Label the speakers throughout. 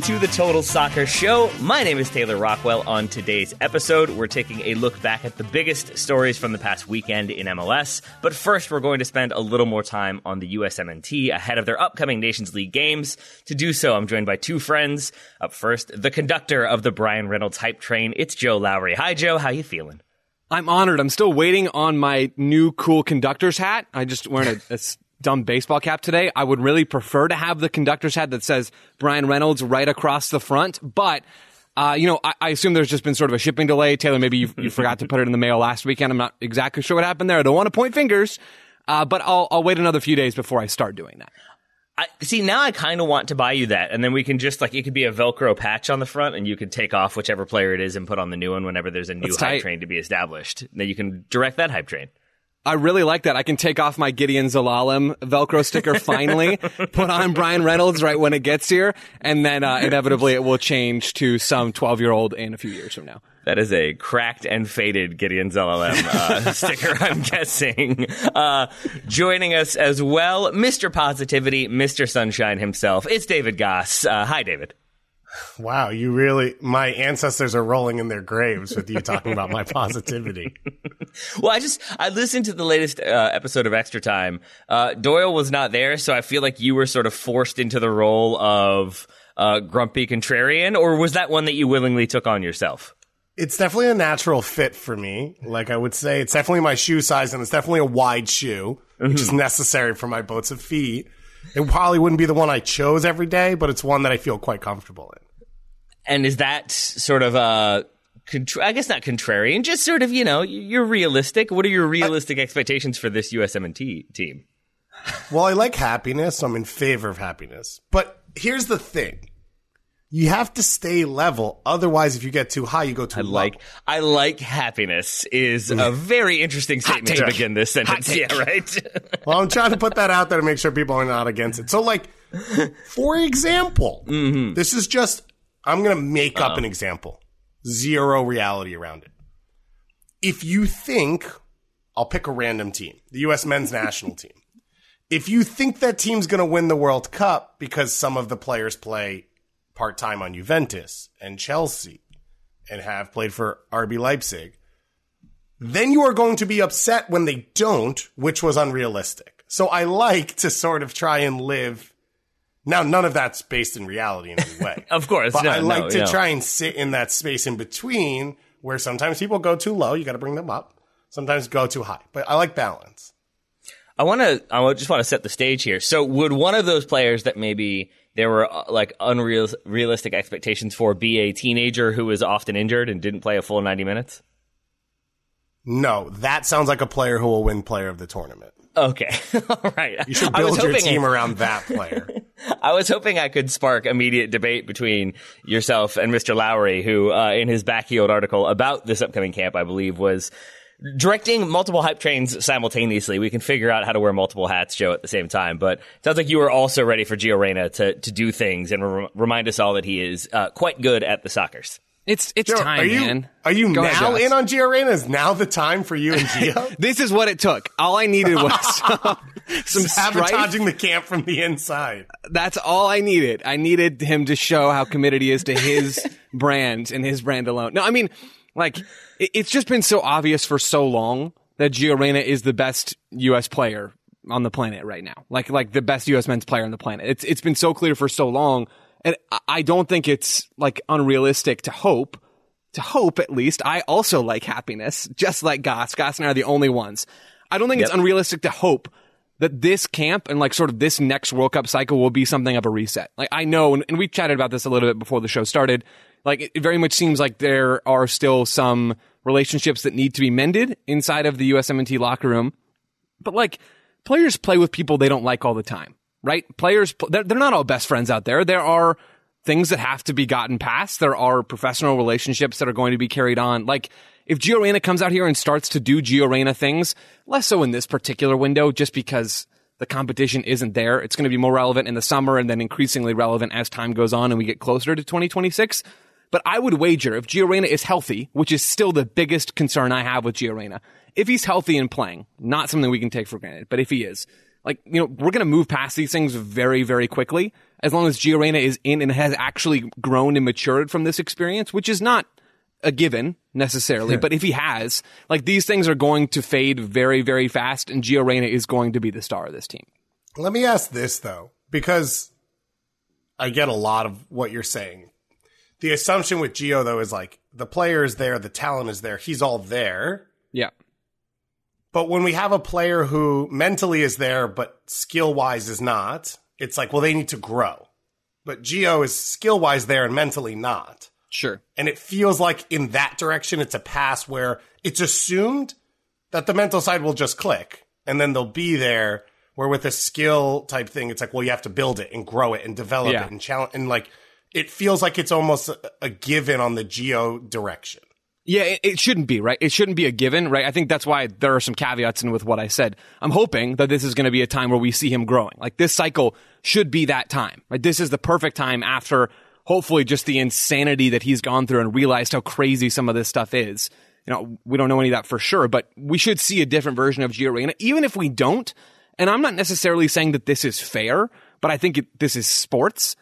Speaker 1: Welcome to the Total Soccer Show. My name is Taylor Rockwell. On today's episode, we're taking a look back at the biggest stories from the past weekend in MLS. But first, we're going to spend a little more time on the USMNT ahead of their upcoming Nations League games. To do so, I'm joined by two friends. Up first, the conductor of the Bryan Reynolds hype train. It's Joe Lowry. Hi, Joe. How you feeling?
Speaker 2: I'm honored. I'm still waiting on my new cool conductor's hat. I just wearing a, a dumb baseball cap today. I would really prefer to have the conductor's hat that says Bryan Reynolds right across the front, but. Uh, you know, I, I assume there's just been sort of a shipping delay. Taylor, maybe you, you forgot to put it in the mail last weekend. I'm not exactly sure what happened there. I don't want to point fingers, uh, but I'll, I'll wait another few days before I start doing that.
Speaker 1: I, see, now I kind of want to buy you that, and then we can just like it could be a Velcro patch on the front, and you could take off whichever player it is and put on the new one whenever there's a new
Speaker 2: That's
Speaker 1: hype
Speaker 2: tight.
Speaker 1: train to be established. Then you can direct that hype train.
Speaker 2: I really like that. I can take off my Gedion Zelalem Velcro sticker finally, put on Bryan Reynolds right when it gets here, and then uh, inevitably it will change to some 12 year old in a few years from now.
Speaker 1: That is a cracked and faded Gedion Zelalem uh, sticker, I'm guessing. Uh, joining us as well, Mr. Positivity, Mr. Sunshine himself. It's David Goss. Uh, hi, David.
Speaker 3: Wow, you really, my ancestors are rolling in their graves with you talking about my positivity.
Speaker 1: Well, I just I listened to the latest uh, episode of Extra Time. Uh, Doyle was not there, so I feel like you were sort of forced into the role of uh, grumpy contrarian, or was that one that you willingly took on yourself?
Speaker 3: It's definitely a natural fit for me. Like I would say, it's definitely my shoe size and it's definitely a wide shoe, which is necessary for my boats of feet. It probably wouldn't be the one I chose every day, but it's one that I feel quite comfortable in.
Speaker 1: And is that sort of uh contra- I guess not contrarian, just sort of you know you're realistic. What are your realistic expectations for this USMNT team?
Speaker 3: Well, I like happiness, so I'm in favor of happiness. But here's the thing. You have to stay level. Otherwise, if you get too high, you go too
Speaker 1: I
Speaker 3: low.
Speaker 1: like I like happiness is a very interesting statement to begin this sentence. Yeah, right.
Speaker 3: Well, I'm trying to put that out there to make sure people are not against it. So, like, for example, mm-hmm. this is just, I'm going to make up uh-huh. an example. Zero reality around it. If you think, I'll pick a random team, the U.S. men's national team. If you think that team's going to win the World Cup because some of the players play part time on Juventus and Chelsea and have played for RB Leipzig, then you are going to be upset when they don't, which was unrealistic. So I like to sort of try and live. Now, none of that's based in reality in any way.
Speaker 1: Of course,
Speaker 3: but
Speaker 1: no,
Speaker 3: I like
Speaker 1: no,
Speaker 3: to
Speaker 1: no.
Speaker 3: try and sit in that space in between where sometimes people go too low. You got to bring them up. Sometimes go too high. But I like balance.
Speaker 1: I want to. I just want to set the stage here. So, would one of those players that maybe there were uh, like unreal realistic expectations for be a teenager who was often injured and didn't play a full ninety minutes?
Speaker 3: No, that sounds like a player who will win player of the tournament.
Speaker 1: Okay, all right.
Speaker 3: You should
Speaker 1: I
Speaker 3: build your team around that player.
Speaker 1: I was hoping I could spark immediate debate between yourself and Mr. Lowry, who, uh, in his backheeled article about this upcoming camp, I believe was directing multiple hype trains simultaneously. We can figure out how to wear multiple hats, Joe, at the same time. But it sounds like you are also ready for Gio Reyna to, to do things and re- remind us all that he is uh, quite good at the Soccers.
Speaker 2: It's it's
Speaker 3: Joe,
Speaker 2: time,
Speaker 3: are you
Speaker 2: man.
Speaker 3: are you
Speaker 2: Go
Speaker 3: now
Speaker 2: ahead,
Speaker 3: in on Gio Reyna? Is now the time for you and Gio?
Speaker 2: This is what it took. All I needed was some, some strife.
Speaker 3: Sabotaging the camp from the inside.
Speaker 2: That's all I needed. I needed him to show how committed he is to his brand and his brand alone. No, I mean, like, it, it's just been so obvious for so long that Gio Reyna is the best U.S. player on the planet right now. Like, like the best U.S. men's player on the planet. It's, it's been so clear for so long. And I- don't think it's like unrealistic to hope, to hope at least. I also like happiness, just like Goss. Goss and I are the only ones. I don't think it's unrealistic to hope that this camp and like sort of this next World Cup cycle will be something of a reset. Like I know, and, and we chatted about this a little bit before the show started. Like it, very much seems like there are still some relationships that need to be mended inside of the USMNT locker room. But like players play with people they don't like all the time, right? Players, they're, they're not all best friends out there. There are things that have to be gotten past. There are professional relationships that are going to be carried on. Like if Gio Reyna comes out here and starts to do Gio Reyna things, less so in this particular window, just because the competition isn't there. It's going to be more relevant in the summer and then increasingly relevant as time goes on and we get closer to 2026. But I would wager if Gio Reyna is healthy, which is still the biggest concern I have with Gio Reyna, if he's healthy and playing, not something we can take for granted, but if he is, like, you know, we're going to move past these things very, very quickly as long as Gio Reyna is in and has actually grown and matured from this experience, which is not a given necessarily, but if he has, like, these things are going to fade very, very fast and Gio Reyna is going to be the star of this team.
Speaker 3: Let me ask this though, because I get a lot of what you're saying. The assumption with Gio though is like the player is there, the talent is there, he's all there.
Speaker 2: Yeah.
Speaker 3: But when we have a player who mentally is there, but skill wise is not, it's like, well, they need to grow. But Gio is skill wise there and mentally not.
Speaker 2: Sure.
Speaker 3: And it feels like in that direction, it's a pass where it's assumed that the mental side will just click and then they'll be there. Where with a skill type thing, it's like, well, you have to build it and grow it and develop
Speaker 2: Yeah.
Speaker 3: it and challenge. And like, it feels like it's almost a, a given on the Gio direction.
Speaker 2: Yeah, it, it shouldn't be, right? It shouldn't be a given, right? I think that's why there are some caveats in with what I said. I'm hoping that this is going to be a time where we see him growing. Like this cycle should be that time, right? This is the perfect time after hopefully just the insanity that he's gone through and realized how crazy some of this stuff is. You know, we don't know any of that for sure, but we should see a different version of Gio Reyna. Even if we don't, and I'm not necessarily saying that this is fair, but I think it, this is sports.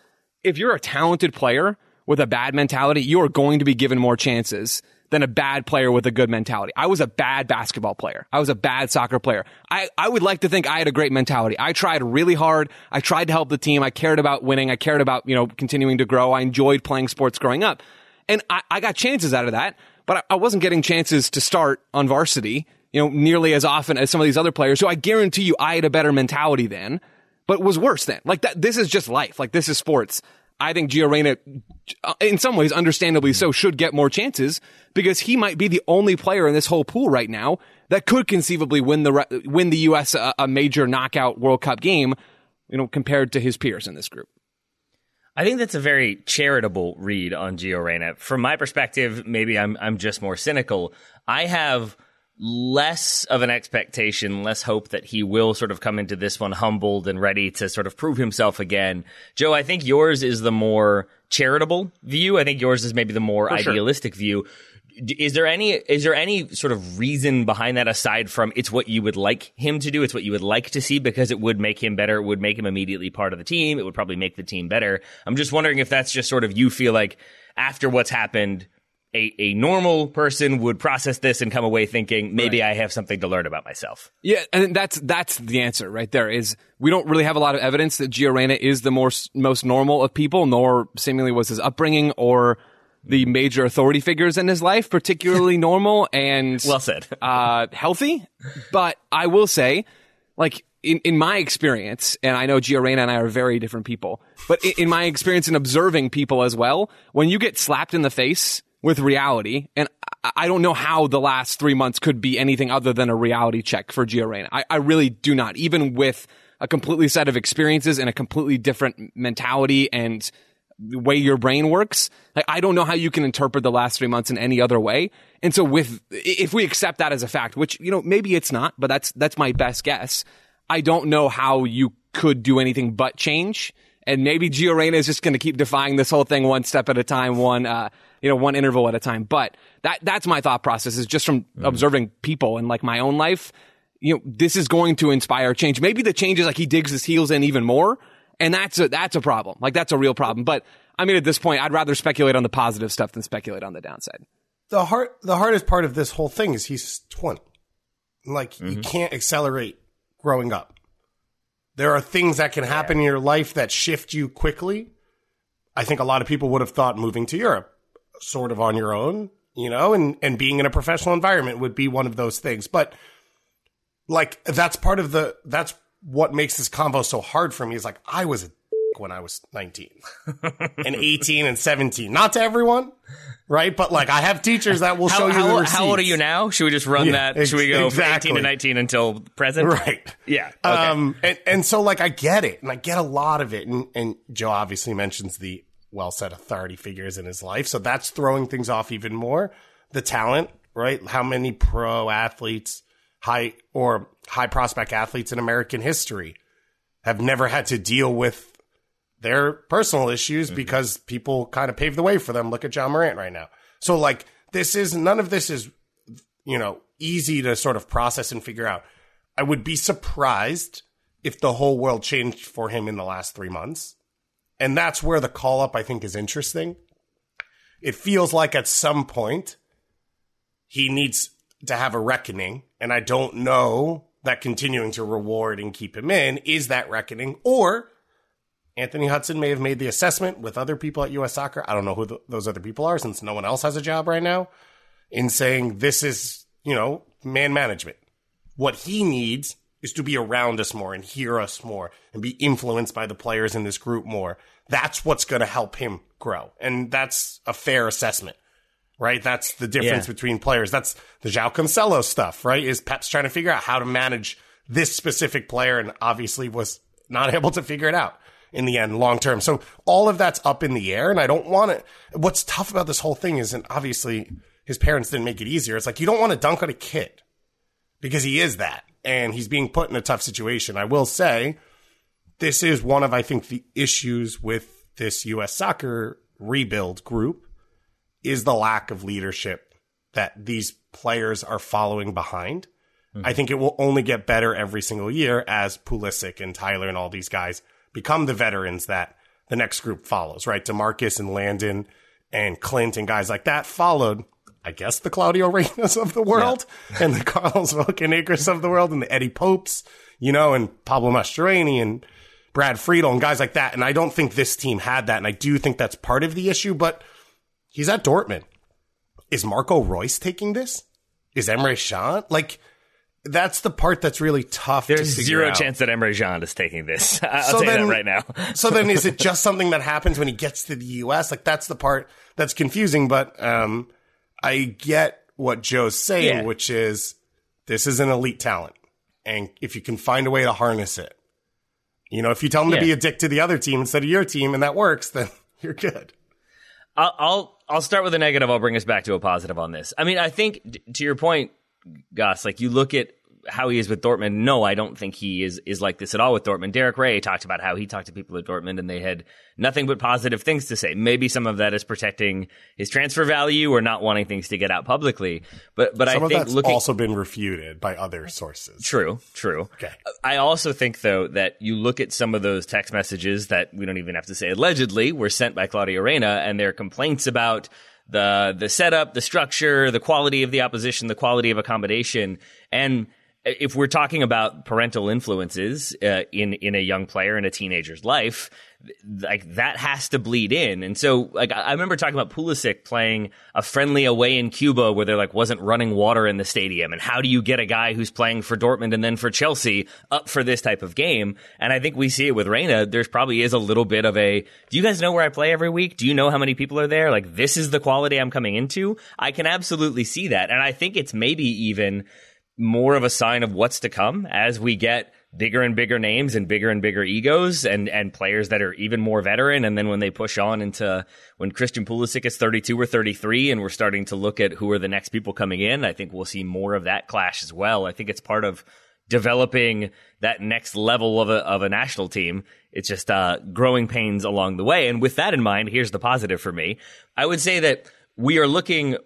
Speaker 2: If you're a talented player with a bad mentality, you are going to be given more chances than a bad player with a good mentality. I was a bad basketball player. I was a bad soccer player. I, I would like to think I had a great mentality. I tried really hard. I tried to help the team. I cared about winning. I cared about, you know, continuing to grow. I enjoyed playing sports growing up. And I, I got chances out of that, but I, I wasn't getting chances to start on varsity, you know, nearly as often as some of these other players who I guarantee you I had a better mentality than, but was worse than. Like that, this is just life. Like this is sports. I think Gio Reyna, uh, in some ways, understandably so, should get more chances because he might be the only player in this whole pool right now that could conceivably win the win the U.S. a, a major knockout World Cup game. You know, compared to his peers in this group.
Speaker 1: I think that's a very charitable read on Gio Reyna. From my perspective, maybe I'm I'm just more cynical. I have less of an expectation, less hope that he will sort of come into this one humbled and ready to sort of prove himself again. Joe, I think yours is the more charitable view. I think yours is maybe the more
Speaker 2: sure.
Speaker 1: idealistic view. Is there any is there any sort of reason behind that aside from it's what you would like him to do, it's what you would like to see because it would make him better, it would make him immediately part of the team, it would probably make the team better. I'm just wondering if that's just sort of you feel like after what's happened a, a normal person would process this and come away thinking maybe I have something to learn about myself.
Speaker 2: Yeah, and that's that's the answer right there. Is we don't really have a lot of evidence that Gio Reyna is the more, most normal of people, nor seemingly was his upbringing or the major authority figures in his life particularly normal and
Speaker 1: Well said.
Speaker 2: uh, healthy. But I will say, like in, in my experience, and I know Gio Reyna and I are very different people, but in, in my experience in observing people as well, when you get slapped in the face with reality, and I, don't know how the last three months could be anything other than a reality check for Gio Reyna. I, I really do not, even with a completely set of experiences and a completely different mentality and the way your brain works. Like, I don't know how you can interpret the last three months in any other way. And so with, if we accept that as a fact, which, you know, maybe it's not, but that's, that's my best guess. I don't know how you could do anything but change. And maybe Gio Reyna is just going to keep defying this whole thing one step at a time, one, uh, you know, one interval at a time. But that, that's my thought process is just from mm. observing people and like my own life. You know, this is going to inspire change. Maybe the change is like he digs his heels in even more. And that's a, that's a problem. Like that's a real problem. But I mean, at this point, I'd rather speculate on the positive stuff than speculate on the downside.
Speaker 3: The hard, the hardest part of this whole thing is he's 20. Like mm-hmm. you can't accelerate growing up. There are things that can happen in your life that shift you quickly. I think a lot of people would have thought moving to Europe sort of on your own, you know, and, and being in a professional environment would be one of those things. But like that's part of the that's what makes this convo so hard for me is like I was a when I was 19 and 18 and 17. Not to everyone, right? But like I have teachers that will
Speaker 1: how,
Speaker 3: show you
Speaker 1: how, how, old are you now? Should we just run yeah, that? Should we go exactly. from 18 to 19 until present?
Speaker 3: Right.
Speaker 1: Yeah.
Speaker 3: Okay. Um, and, and so like I get it and I get a lot of it. And, and Joe obviously mentions the well said authority figures in his life. So that's throwing things off even more. The talent, right? How many pro athletes, high or high prospect athletes in American history have never had to deal with their personal issues mm-hmm. because people kind of paved the way for them. Look at Ja Morant right now. So like this is none of this is you know easy to sort of process and figure out. I would be surprised if the whole world changed for him in the last 3 months. And that's where the call up I think is interesting. It feels like at some point he needs to have a reckoning and I don't know that continuing to reward and keep him in is that reckoning or Anthony Hudson may have made the assessment with other people at US Soccer. I don't know who the, those other people are since no one else has a job right now in saying this is, you know, man management. What he needs is to be around us more and hear us more and be influenced by the players in this group more. That's what's going to help him grow. And that's a fair assessment, right? That's the difference yeah. between players. That's the João Cancelo stuff, right? Is Pep's trying to figure out how to manage this specific player and obviously was not able to figure it out in the end, long term. So all of that's up in the air, and I don't want it. What's tough about this whole thing is, and obviously his parents didn't make it easier. It's like you don't want to dunk on a kid because he is that, and he's being put in a tough situation. I will say, this is one of I think the issues with this U.S. soccer rebuild group is the lack of leadership that these players are following behind. Mm-hmm. I think it will only get better every single year as Pulisic and Tyler and all these guys become the veterans that the next group follows, right? DaMarcus and Landon and Clint and guys like that followed, I guess, the Claudio Reynas of the world yeah. and the Carlos Bocanegra of the world and the Eddie Popes, you know, and Pablo Mastroeni and Brad Friedel and guys like that. And I don't think this team had that. And I do think that's part of the issue, but he's at Dortmund. Is Marco Reus taking this? Is Emre Can? Like, that's the part that's really tough.
Speaker 1: There's zero
Speaker 3: out.
Speaker 1: chance that Emre Can is taking this. I'll so then, that right now.
Speaker 3: so then, is it just something that happens when he gets to the U.S.? Like that's the part that's confusing. But um, I get what Joe's saying, yeah. which is this is an elite talent, and if you can find a way to harness it, you know, if you tell him yeah. to be a dick to the other team instead of your team, and that works, then you're good.
Speaker 1: I'll, I'll I'll start with a negative. I'll bring us back to a positive on this. I mean, I think to your point, Goss, like you look at how he is with Dortmund. No, I don't think he is is like this at all with Dortmund. Derek Rae talked about how he talked to people at Dortmund and they had nothing but positive things to say. Maybe some of that is protecting his transfer value or not wanting things to get out publicly. But but
Speaker 3: some
Speaker 1: I think
Speaker 3: that's
Speaker 1: looking,
Speaker 3: also been refuted by other sources.
Speaker 1: True, true.
Speaker 3: Okay.
Speaker 1: I also think though that you look at some of those text messages that we don't even have to say allegedly were sent by Claudio Reyna and their complaints about the the setup, the structure, the quality of the opposition, the quality of accommodation, and if we're talking about parental influences uh, in in a young player in a teenager's life, like that has to bleed in. And so, like I remember talking about Pulisic playing a friendly away in Cuba where there like wasn't running water in the stadium. And how do you get a guy who's playing for Dortmund and then for Chelsea up for this type of game? And I think we see it with Reyna. There's probably is a little bit of a. Do you guys know where I play every week? Do you know how many people are there? Like this is the quality I'm coming into. I can absolutely see that, and I think it's maybe even more of a sign of what's to come as we get bigger and bigger names and bigger and bigger egos and, and players that are even more veteran. And then when they push on into when Christian Pulisic is 32 or 33 and we're starting to look at who are the next people coming in, I think we'll see more of that clash as well. I think it's part of developing that next level of a, of a national team. It's just, uh, growing pains along the way. And with that in mind, here's the positive for me. I would say that we are looking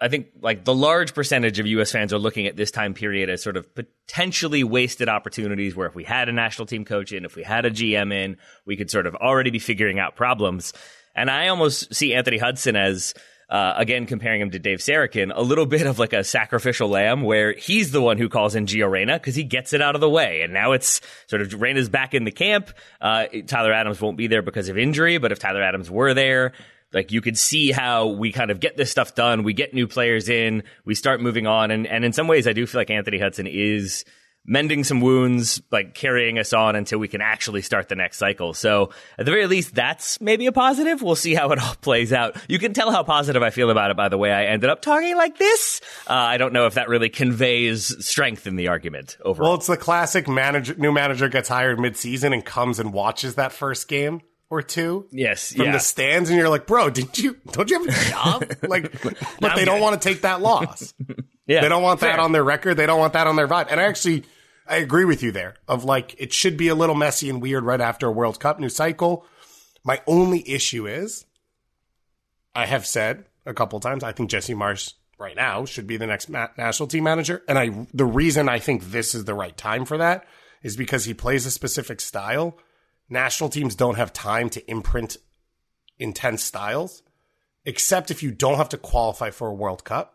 Speaker 1: I think like the large percentage of US fans are looking at this time period as sort of potentially wasted opportunities where if we had a national team coach in, if we had a GM in, we could sort of already be figuring out problems. And I almost see Anthony Hudson as uh, again, comparing him to Dave Sarachan, a little bit of like a sacrificial lamb where he's the one who calls in Gio Reyna because he gets it out of the way. And now it's sort of Reyna's back in the camp. Uh, Tyler Adams won't be there because of injury, but if Tyler Adams were there, like you could see how we kind of get this stuff done. We get new players in, we start moving on. And, and in some ways, I do feel like Anthony Hudson is mending some wounds, like carrying us on until we can actually start the next cycle. So at the very least, that's maybe a positive. We'll see how it all plays out. You can tell how positive I feel about it by the way I ended up talking like this. Uh, I don't know if that really conveys strength in the argument overall.
Speaker 3: Well, it's the classic manager, new manager gets hired mid-season and comes and watches that first game or two.
Speaker 1: Yes,
Speaker 3: from
Speaker 1: yeah.
Speaker 3: the stands, and you're like, bro, did you don't you have a job? like, but they don't want to take that loss.
Speaker 1: yeah,
Speaker 3: they don't want that on their record. They don't want that on their vibe. And I actually, I agree with you there. Of like, it should be a little messy and weird right after a World Cup new cycle. My only issue is, I have said a couple times, I think Jesse Marsch right now should be the next ma- national team manager. And I, the reason I think this is the right time for that is because he plays a specific style national teams don't have time to imprint intense styles, except if you don't have to qualify for a World Cup.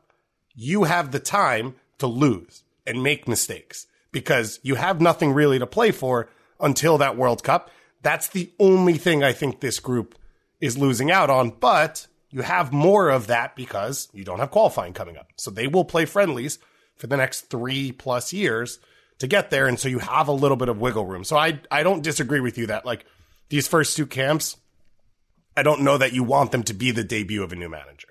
Speaker 3: You have the time to lose and make mistakes because you have nothing really to play for until that World Cup. That's the only thing I think this group is losing out on, but you have more of that because you don't have qualifying coming up. So they will play friendlies for the next three plus years to get there. And so you have a little bit of wiggle room. So I, I don't disagree with you that like these first two camps, I don't know that you want them to be the debut of a new manager.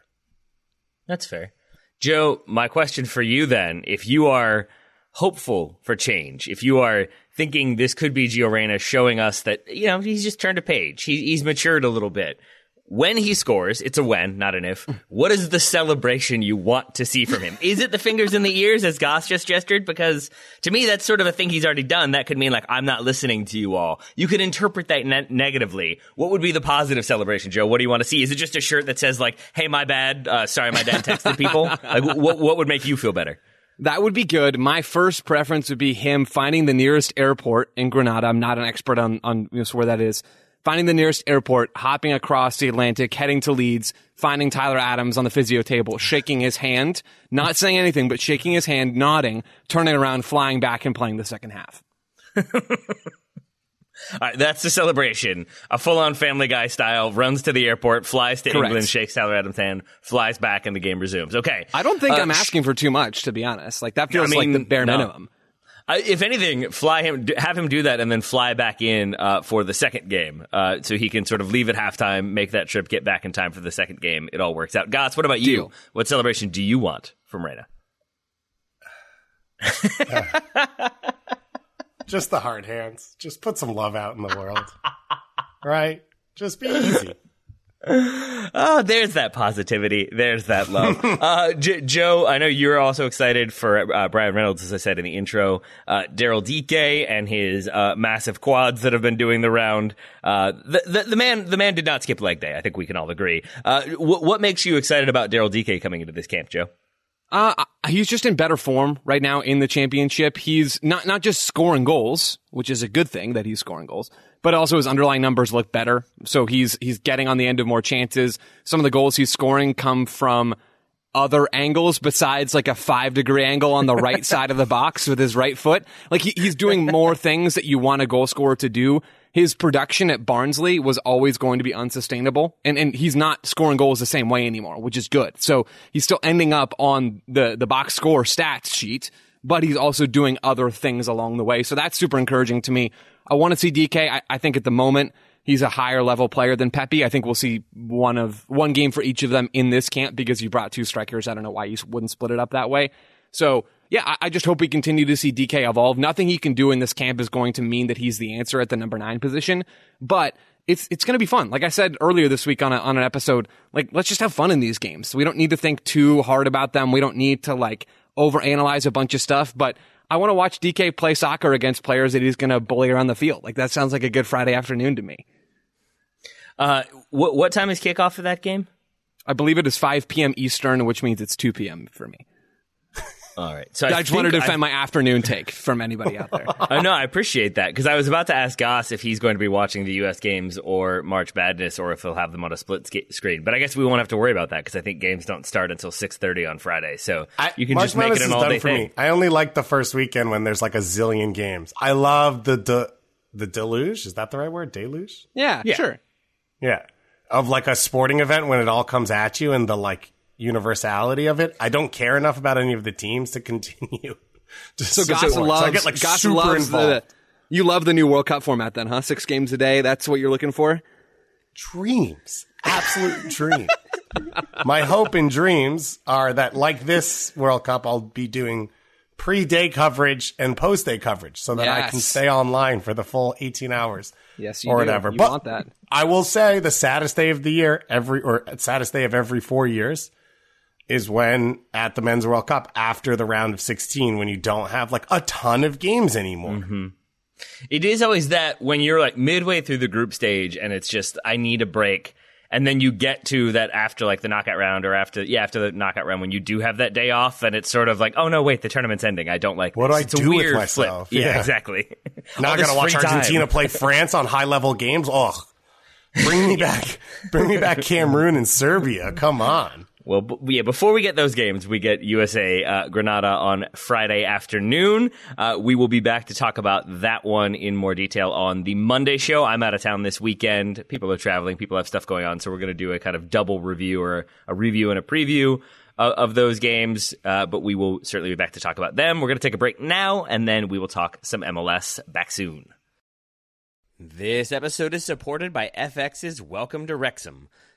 Speaker 1: That's fair. Joe, my question for you then, if you are hopeful for change, if you are thinking this could be Gio showing us that, you know, he's just turned a page, he, he's matured a little bit. When he scores, it's a when, not an if. What is the celebration you want to see from him? Is it the fingers in the ears as Goss just gestured? Because to me, that's sort of a thing he's already done. That could mean like, I'm not listening to you all. You could interpret that ne- negatively. What would be the positive celebration, Joe? What do you want to see? Is it just a shirt that says like, hey, my bad. Uh, sorry, my dad texted people? like, what, what would make you feel better?
Speaker 2: That would be good. My first preference would be him finding the nearest airport in Grenada. I'm not an expert on, on you know, where that is finding the nearest airport, hopping across the Atlantic, heading to Leeds, finding Tyler Adams on the physio table, shaking his hand, not saying anything, but shaking his hand, nodding, turning around, flying back and playing the second half.
Speaker 1: All right, that's the celebration. A full-on Family Guy style runs to the airport, flies to
Speaker 2: Correct.
Speaker 1: England, shakes Tyler Adams' hand, flies back, and the game resumes. Okay.
Speaker 2: I don't think
Speaker 1: Uh,
Speaker 2: I'm asking for too much, to be honest. Like that feels
Speaker 1: I mean,
Speaker 2: like the bare
Speaker 1: no.
Speaker 2: minimum.
Speaker 1: I, if anything, fly him, have him do that, and then fly back in uh, for the second game, uh, so he can sort of leave at halftime, make that trip, get back in time for the second game. It all works out. Goss, what about you?
Speaker 2: Deal.
Speaker 1: What celebration do you want from Reyna?
Speaker 3: Just the hard hands. Just put some love out in the world. right? Just be easy.
Speaker 1: Oh, there's that positivity. There's that love. uh, J- Joe, I know you're also excited for uh, Bryan Reynolds, as I said in the intro. Uh, Daryl Dike and his uh, massive quads that have been doing the round. Uh, the, the, the man, the man did not skip leg day. I think we can all agree. Uh, wh- what makes you excited about Daryl Dike coming into this camp, Joe?
Speaker 2: Uh, he's just in better form right now in the championship. He's not, not just scoring goals, which is a good thing that he's scoring goals, but also his underlying numbers look better. So he's, he's getting on the end of more chances. Some of the goals he's scoring come from other angles besides like a five degree angle on the right side of the box with his right foot. Like he, he's doing more things that you want a goal scorer to do. His production at Barnsley was always going to be unsustainable and, and he's not scoring goals the same way anymore, which is good. So he's still ending up on the, the box score stats sheet, but he's also doing other things along the way. So that's super encouraging to me. I want to see DK. I, I think at the moment, he's a higher level player than Pepi. I think we'll see one of one game for each of them in this camp because you brought two strikers. I don't know why you wouldn't split it up that way. So yeah, I, I just hope we continue to see DK evolve. Nothing he can do in this camp is going to mean that he's the answer at the number nine position, but it's it's going to be fun. Like I said earlier this week on a, on an episode, like let's just have fun in these games. We don't need to think too hard about them. We don't need to like overanalyze a bunch of stuff, but I want to watch DK play soccer against players that he's going to bully around the field. Like that sounds like a good Friday afternoon to me.
Speaker 1: Uh, what what time is kickoff for that game?
Speaker 2: I believe it is 5 p.m. Eastern, which means it's 2 p.m. for me.
Speaker 1: All right. So
Speaker 2: I,
Speaker 1: I,
Speaker 2: just wanted to
Speaker 1: think I-
Speaker 2: defend my afternoon take from anybody out there.
Speaker 1: I know, I appreciate that because I was about to ask Goss if he's going to be watching the U.S. games or March Madness, or if he'll have them on a split sca- screen. But I guess we won't have to worry about that because I think games don't start until six thirty on Friday, so
Speaker 3: I,
Speaker 1: you can
Speaker 3: March
Speaker 1: just make it an all day
Speaker 3: for
Speaker 1: thing.
Speaker 3: me. I only like the first weekend when there's like a zillion games. I love the de- the deluge. Is that the right word? Deluge?
Speaker 2: Yeah,
Speaker 1: Yeah.
Speaker 2: sure.
Speaker 3: Yeah. Of like a sporting event when it all comes at you and the like universality of it. I don't care enough about any of the teams to continue. to
Speaker 2: So. Goss
Speaker 3: So I get like
Speaker 2: Goss
Speaker 3: super
Speaker 2: loves
Speaker 3: involved.
Speaker 2: the, you love the new World Cup format then, huh? Six games a day. That's what you're looking for?
Speaker 3: dreams. Absolute dream. My hope and dreams are that, like this World Cup, I'll be doing pre day coverage and post day coverage so that I can stay online for the full 18 hours.
Speaker 2: Yes, you
Speaker 3: or
Speaker 2: do.
Speaker 3: whatever.
Speaker 2: You
Speaker 3: but
Speaker 2: want that.
Speaker 3: I will say the saddest day of the year, every, or saddest day of every four years, is when at the Men's World Cup after the round of 16, when you don't have like a ton of games anymore.
Speaker 2: Mm-hmm.
Speaker 1: It is always that when you're like midway through the group stage and it's just I need a break. And then you get to that after like the knockout round or after yeah after the knockout round when you do have that day off and it's sort of like oh no wait the tournament's ending I don't like
Speaker 3: What do. I
Speaker 1: It's
Speaker 3: do with myself?
Speaker 1: yeah,
Speaker 3: Yeah.
Speaker 1: exactly
Speaker 3: not
Speaker 1: this
Speaker 3: gotta watch. Argentina play France on high level games. oh Bring me back. Bring me back Cameroon and Serbia. Come on.
Speaker 1: Well, b- yeah. Before we get those games, we get USA uh, Grenada on Friday afternoon. Uh, we will be back to talk about that one in more detail on the Monday show. I'm out of town this weekend. People are traveling. People have stuff going on, so we're going to do a kind of double review or a review and a preview of, of those games. Uh, but we will certainly be back to talk about them. We're going to take a break now, and then we will talk some MLS back soon. This episode is supported by FX's Welcome to Wrexham.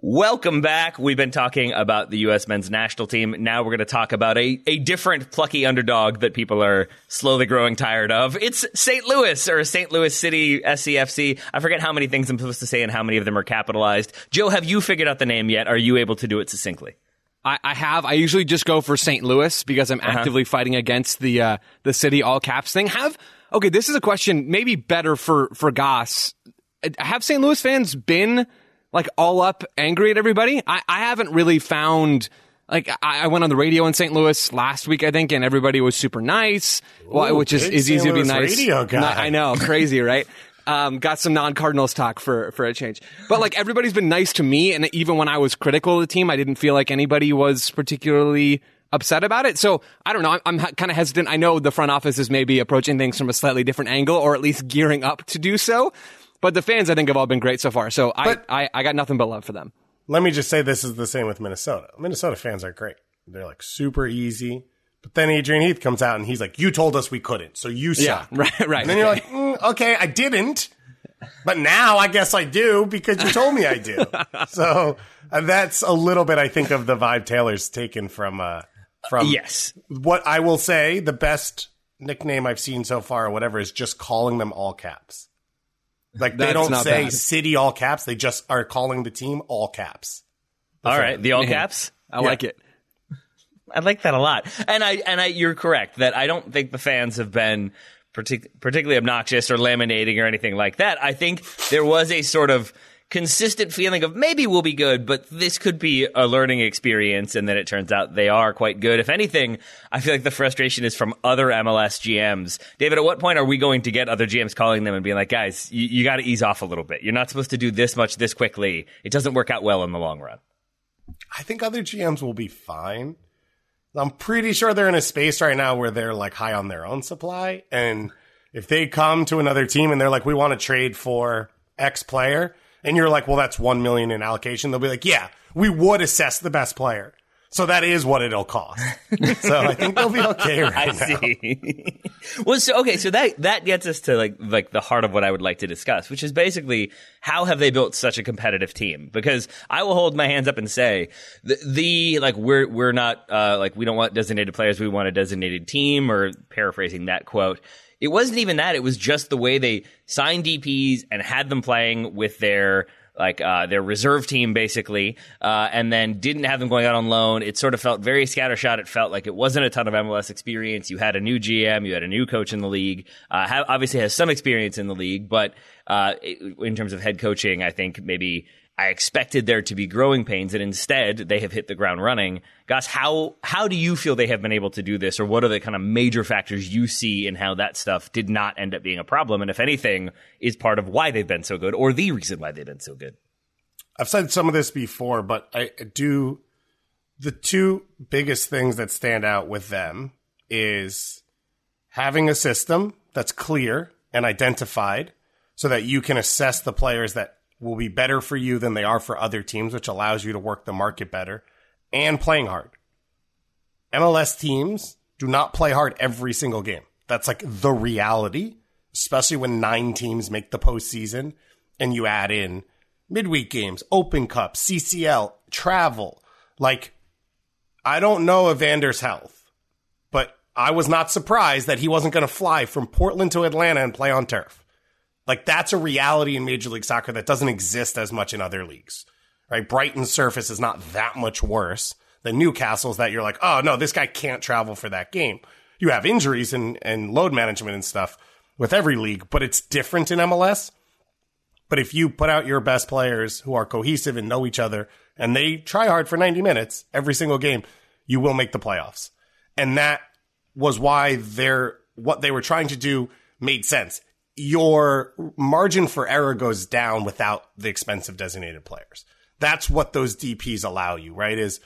Speaker 1: Welcome back. We've been talking about the U.S. men's national team. Now we're going to talk about a, a different plucky underdog that people are slowly growing tired of. It's St. Louis or St. Louis City SCFC. I forget how many things I'm supposed to say and how many of them are capitalized. Joe, have you figured out the name yet? Are you able to do it succinctly?
Speaker 2: I, I have. I usually just go for St. Louis because I'm actively fighting against the uh, the city all caps thing. Have okay. This is a question maybe better for for Goss. Have St. Louis fans been like all up angry at everybody? I, I haven't really found. Like I, I went on the radio in St. Louis last week, I think, and everybody was super nice.
Speaker 3: Ooh,
Speaker 2: which is, is easy
Speaker 3: St.
Speaker 2: to be
Speaker 3: Louis
Speaker 2: nice.
Speaker 3: radio guy.
Speaker 2: Not- I know, crazy, right? Um, got some non-Cardinals talk for for a change, but like everybody's been nice to me, and even when I was critical of the team, I didn't feel like anybody was particularly upset about it. So I don't know. I'm, I'm kind of hesitant. I know the front office is maybe approaching things from a slightly different angle, or at least gearing up to do so. But the fans, I think, have all been great so far. So I, I, I got nothing but love for them.
Speaker 3: Let me just say this is the same with Minnesota. Minnesota fans are great. They're like super easy. But then Adrian Heath comes out and he's like, "You told us we couldn't, so you suck."
Speaker 2: right, right.
Speaker 3: And then you're like, mm, "Okay, I didn't, but now I guess I do because you told me I do." so uh, that's a little bit, I think, of the vibe Taylor's taken from uh, from
Speaker 1: Yes.
Speaker 3: what I will say the best nickname I've seen so far or whatever is just calling them all caps. Like they don't say
Speaker 2: bad.
Speaker 3: city all caps, they just are calling the team all caps.
Speaker 1: All right. The all caps?
Speaker 2: I like it.
Speaker 1: I like that a lot. And I and I you're correct that I don't think the fans have been partic- particularly obnoxious or laminating or anything like that. I think there was a sort of consistent feeling of maybe we'll be good, but this could be a learning experience. And then it turns out they are quite good. If anything, I feel like the frustration is from other MLS GMs. David, at what point are we going to get other GMs calling them and being like, guys, you, you got to ease off a little bit. You're not supposed to do this much this quickly. It doesn't work out well in the long run.
Speaker 3: I think other GMs will be fine. I'm pretty sure they're in a space right now where they're like high on their own supply. And if they come to another team and they're like, we want to trade for X player, and you're like, well, that's one million in allocation, they'll be like, yeah, we would assess the best player. So that is what it'll cost. so I think they'll be okay right
Speaker 1: I
Speaker 3: now.
Speaker 1: see. well, so okay, so that that gets us to like like the heart of what I would like to discuss, which is basically how have they built such a competitive team? Because I will hold my hands up and say the, the like we're we're not uh, like we don't want designated players, we want a designated team, or paraphrasing that quote. It wasn't even that; it was just the way they signed DPS and had them playing with their like uh, their reserve team basically, uh, and then didn't have them going out on loan. It sort of felt very scattershot. It felt like it wasn't a ton of MLS experience. You had a new GM, you had a new coach in the league. Uh, ha- obviously has some experience in the league, but uh, in terms of head coaching, I think maybe I expected there to be growing pains, and instead they have hit the ground running. Goss, how how do you feel they have been able to do this, or what are the kind of major factors you see in how that stuff did not end up being a problem, and if anything, is part of why they've been so good, or the reason why they've been so good?
Speaker 3: I've said some of this before, but I do. The two biggest things that stand out with them is having a system that's clear and identified so that you can assess the players that will be better for you than they are for other teams, which allows you to work the market better and playing hard. MLS teams do not play hard every single game. That's like the reality, especially when nine teams make the postseason and you add in midweek games, Open Cup, CCL, travel. Like, I don't know Evander's health, but I was not surprised that he wasn't going to fly from Portland to Atlanta and play on turf. Like, that's a reality in Major League Soccer that doesn't exist as much in other leagues, right? Brighton's surface is not that much worse than Newcastle's that you're like, oh, no, this guy can't travel for that game. You have injuries and, and load management and stuff with every league, but it's different in MLS. But if you put out your best players who are cohesive and know each other and they try hard for 90 minutes every single game, you will make the playoffs. And that was why they're, what they were trying to do made sense. Your margin for error goes down without the expensive designated players. That's what those DPs allow you, right? Is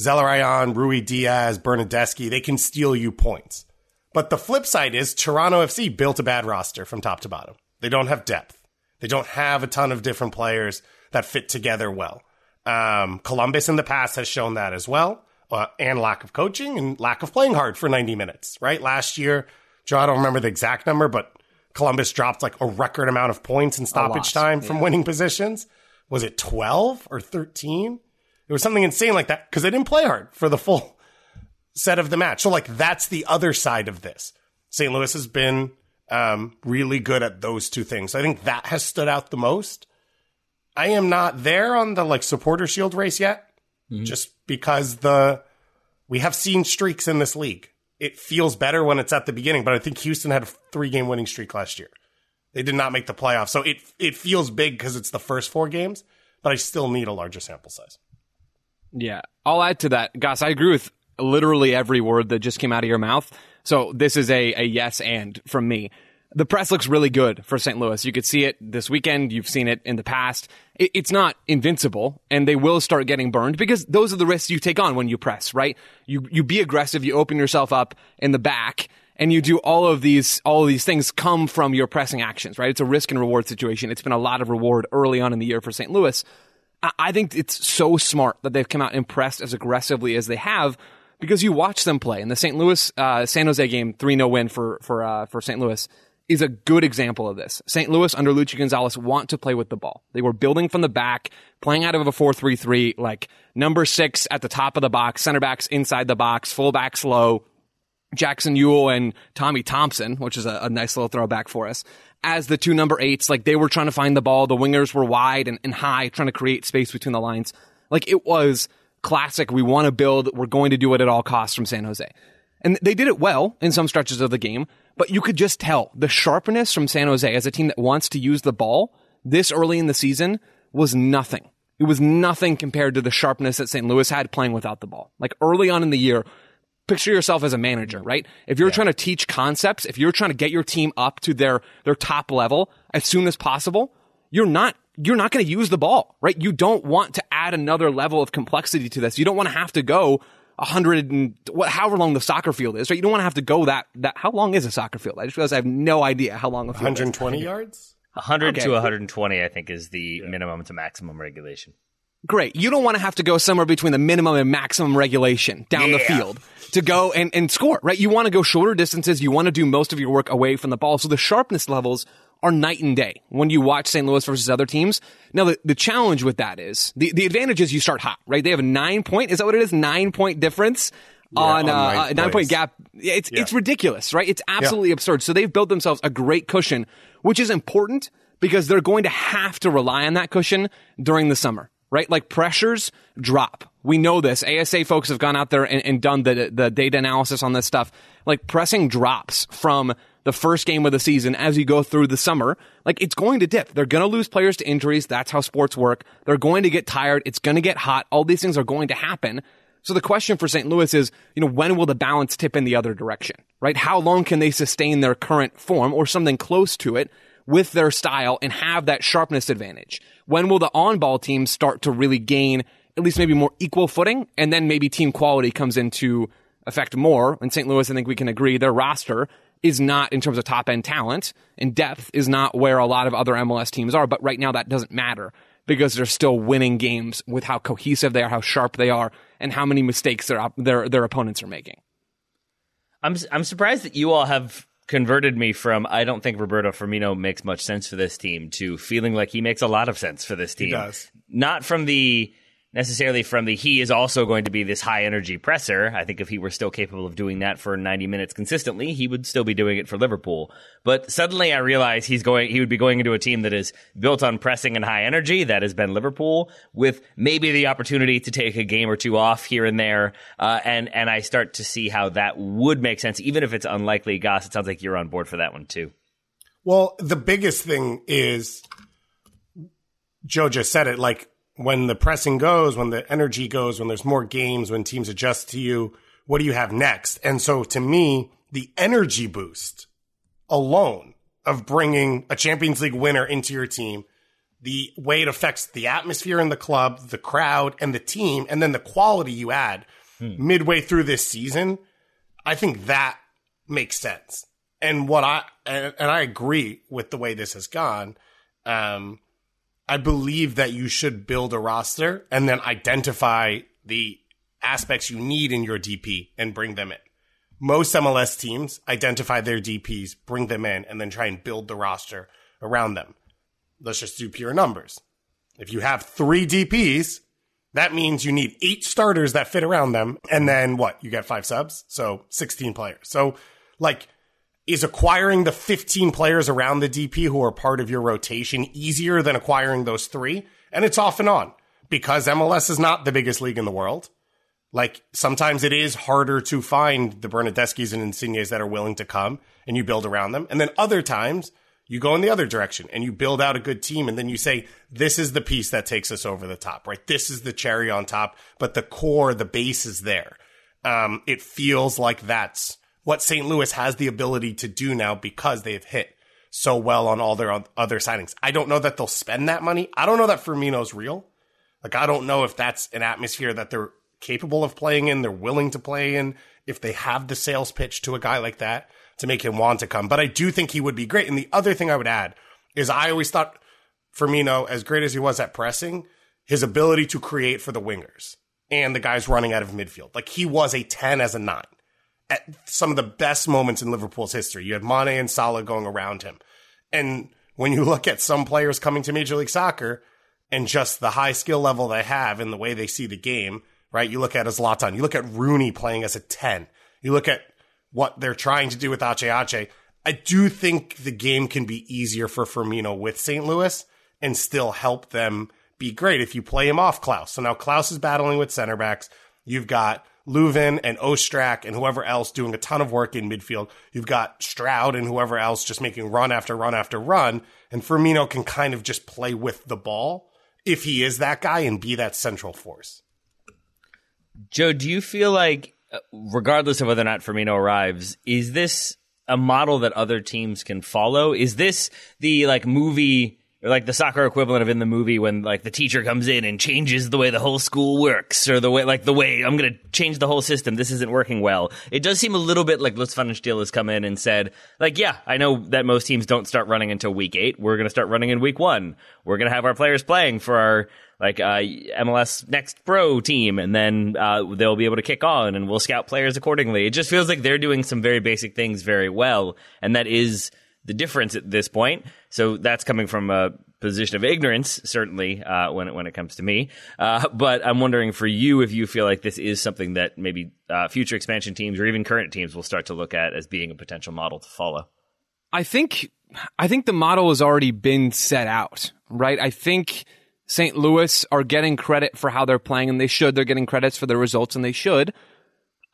Speaker 3: Zelarayan, Ruidiaz, Bernadeschi, they can steal you points. But the flip side is Toronto FC built a bad roster from top to bottom. They don't have depth. They don't have a ton of different players that fit together well. Um, Columbus in the past has shown that as well, uh, and lack of coaching and lack of playing hard for 90 minutes, right? Last year, Joe, I don't remember the exact number, but Columbus dropped like a record amount of points in stoppage time from yeah. winning positions. Was it 12 or 13? It was something insane like that because they didn't play hard for the full set of the match. So, like, that's the other side of this. St. Louis has been um, really good at those two things. I think that has stood out the most. I am not there on the like supporter shield race yet, mm-hmm. just because the we have seen streaks in this league. It feels better when it's at the beginning, but I think Houston had a three game winning streak last year. They did not make the playoffs, so it it feels big because it's the first four games, but I still need a larger sample size.
Speaker 2: Yeah, I'll add to that, Goss. I agree with literally every word that just came out of your mouth. So this is a, a yes and from me. The press looks really good for St. Louis. You could see it this weekend. You've seen it in the past. It, it's not invincible and they will start getting burned because those are the risks you take on when you press, right? You, you be aggressive. You open yourself up in the back and you do all of these, all of these things come from your pressing actions, right? It's a risk and reward situation. It's been a lot of reward early on in the year for St. Louis. I think it's so smart that they've come out and pressed as aggressively as they have because you watch them play. in the St. Louis uh, San Jose game, 3 0 win for, for, uh, for St. Louis is a good example of this. St. Louis under Luchi Gonzalez want to play with the ball. They were building from the back, playing out of a 4-3-3, like number six at the top of the box, center backs inside the box, fullbacks low, Jackson Yueill and Tommy Thompson, which is a, a, nice little throwback for us, as the two number eights. Like they were trying to find the ball. The wingers were wide and, and high, trying to create space between the lines. Like it was classic. We want to build. We're going to do it at all costs from San Jose. And they did it well in some stretches of the game, but you could just tell the sharpness from San Jose as a team that wants to use the ball this early in the season was nothing. It was nothing compared to the sharpness that St. Louis had playing without the ball. Like early on in the year, picture yourself as a manager, right? If you're yeah. trying to teach concepts, if you're trying to get your team up to their, their top level as soon as possible, you're not you're not going to use the ball, right? You don't want to add another level of complexity to this. You don't want to have to go a hundred and what, however long the soccer field is, right? You don't want to have to go that, that, how long is a soccer field? I just realized I have no idea how long a field
Speaker 3: 120 is. yards?
Speaker 1: 100 okay. to 120, I think, is the yeah. minimum to maximum regulation.
Speaker 2: Great. You don't want to have to go somewhere between the minimum and maximum regulation down yeah. the field to go and, and score, right? You want to go shorter distances. You want to do most of your work away from the ball. So the sharpness levels are night and day when you watch St. Louis versus other teams. Now, the, the challenge with that is the, the advantage is you start hot, right? They have a nine point, is that what it is? Nine point difference yeah, on, on uh, a nine point gap. It's, yeah. it's ridiculous, right? It's absolutely absurd. So they've built themselves a great cushion, which is important because they're going to have to rely on that cushion during the summer right? Like pressures drop. We know this. ASA folks have gone out there and, and, done the, the data analysis on this stuff. Like pressing drops from the first game of the season as you go through the summer. Like it's going to dip. They're going to lose players to injuries. That's how sports work. They're going to get tired. It's going to get hot. All these things are going to happen. So the question for St. Louis is, you know, when will the balance tip in the other direction, right? How long can they sustain their current form or something close to it with their style and have that sharpness advantage? When will the on-ball teams start to really gain at least maybe more equal footing? And then maybe team quality comes into effect more. In St. Louis, I think we can agree their roster is not in terms of top end talent and depth is not where a lot of other MLS teams are. But right now that doesn't matter because they're still winning games with how cohesive they are, how sharp they are, and how many mistakes their their their opponents are making.
Speaker 1: I'm I'm surprised that you all have converted me from I don't think Roberto Firmino makes much sense for this team to feeling like he makes a lot of sense for this team. He
Speaker 3: does.
Speaker 1: Not from the necessarily from the he is also going to be this high energy presser. I think if he were still capable of doing that for 90 minutes consistently, he would still be doing it for Liverpool. But suddenly I realize he's going, he would be going into a team that is built on pressing and high energy. That has been Liverpool with maybe the opportunity to take a game or two off here and there. Uh, and, and I start to see how that would make sense, even if it's unlikely. Goss, it sounds like you're on board for that one too.
Speaker 3: Well, the biggest thing is Joe just said it like when the pressing goes, when the energy goes, when there's more games, when teams adjust to you, what do you have next? And so to me, the energy boost alone of bringing a Champions League winner into your team, the way it affects the atmosphere in the club, the crowd and the team, and then the quality you add hmm. midway through this season, I think that makes sense. And what I, and, and I agree with the way this has gone. Um, I believe that you should build a roster and then identify the aspects you need in your DP and bring them in. Most MLS teams identify their DPs, bring them in, and then try and build the roster around them. Let's just do pure numbers. If you have three DPs, that means you need eight starters that fit around them. And then what? You get five subs. So 16 players. So like is acquiring the 15 players around the DP who are part of your rotation easier than acquiring those three? And it's off and on because MLS is not the biggest league in the world. Like sometimes it is harder to find the Bernardeschis and Insignes that are willing to come and you build around them. And then other times you go in the other direction and you build out a good team and then you say, this is the piece that takes us over the top, right? This is the cherry on top, but the core, the base is there. Um, it feels like that's what St. Louis has the ability to do now because they've hit so well on all their other signings. I don't know that they'll spend that money. I don't know that Firmino's real. Like, I don't know if that's an atmosphere that they're capable of playing in, they're willing to play in, if they have the sales pitch to a guy like that to make him want to come. But I do think he would be great. And the other thing I would add is I always thought Firmino, as great as he was at pressing, his ability to create for the wingers and the guys running out of midfield. Like he was a 10 as a 9 at some of the best moments in Liverpool's history. You had Mane and Salah going around him. And when you look at some players coming to Major League Soccer and just the high skill level they have and the way they see the game, right? You look at Zlatan, you look at Rooney playing as a 10, you look at what they're trying to do with Ache Ache. I do think the game can be easier for Firmino with St. Louis and still help them be great if you play him off Klauss. So now Klauss is battling with center backs. You've got Löwen and Ostrak and whoever else doing a ton of work in midfield. You've got Stroud and whoever else just making run after run after run. And Firmino can kind of just play with the ball if he is that guy and be that central force.
Speaker 1: Joe, do you feel like, uh, regardless of whether or not Firmino arrives, is this a model that other teams can follow? Is this the like movie like the soccer equivalent of in the movie when like the teacher comes in and changes the way the whole school works or the way like the way I'm going to change the whole system. This isn't working well. It does seem a little bit like Lutz Pfannenstiel has come in and said like, yeah, I know that most teams don't start running until week eight. We're going to start running in week one. We're going to have our players playing for our like uh, MLS Next Pro team, and then uh, they'll be able to kick on, and we'll scout players accordingly. It just feels like they're doing some very basic things very well, and that is the difference at this point. So that's coming from a position of ignorance, certainly uh, when it, when it comes to me. Uh, but I'm wondering for you if you feel like this is something that maybe uh, future expansion teams or even current teams will start to look at as being a potential model to follow.
Speaker 2: I think I think the model has already been set out, right? I think St. Louis are getting credit for how they're playing, and they should. They're getting credits for their results, and they should.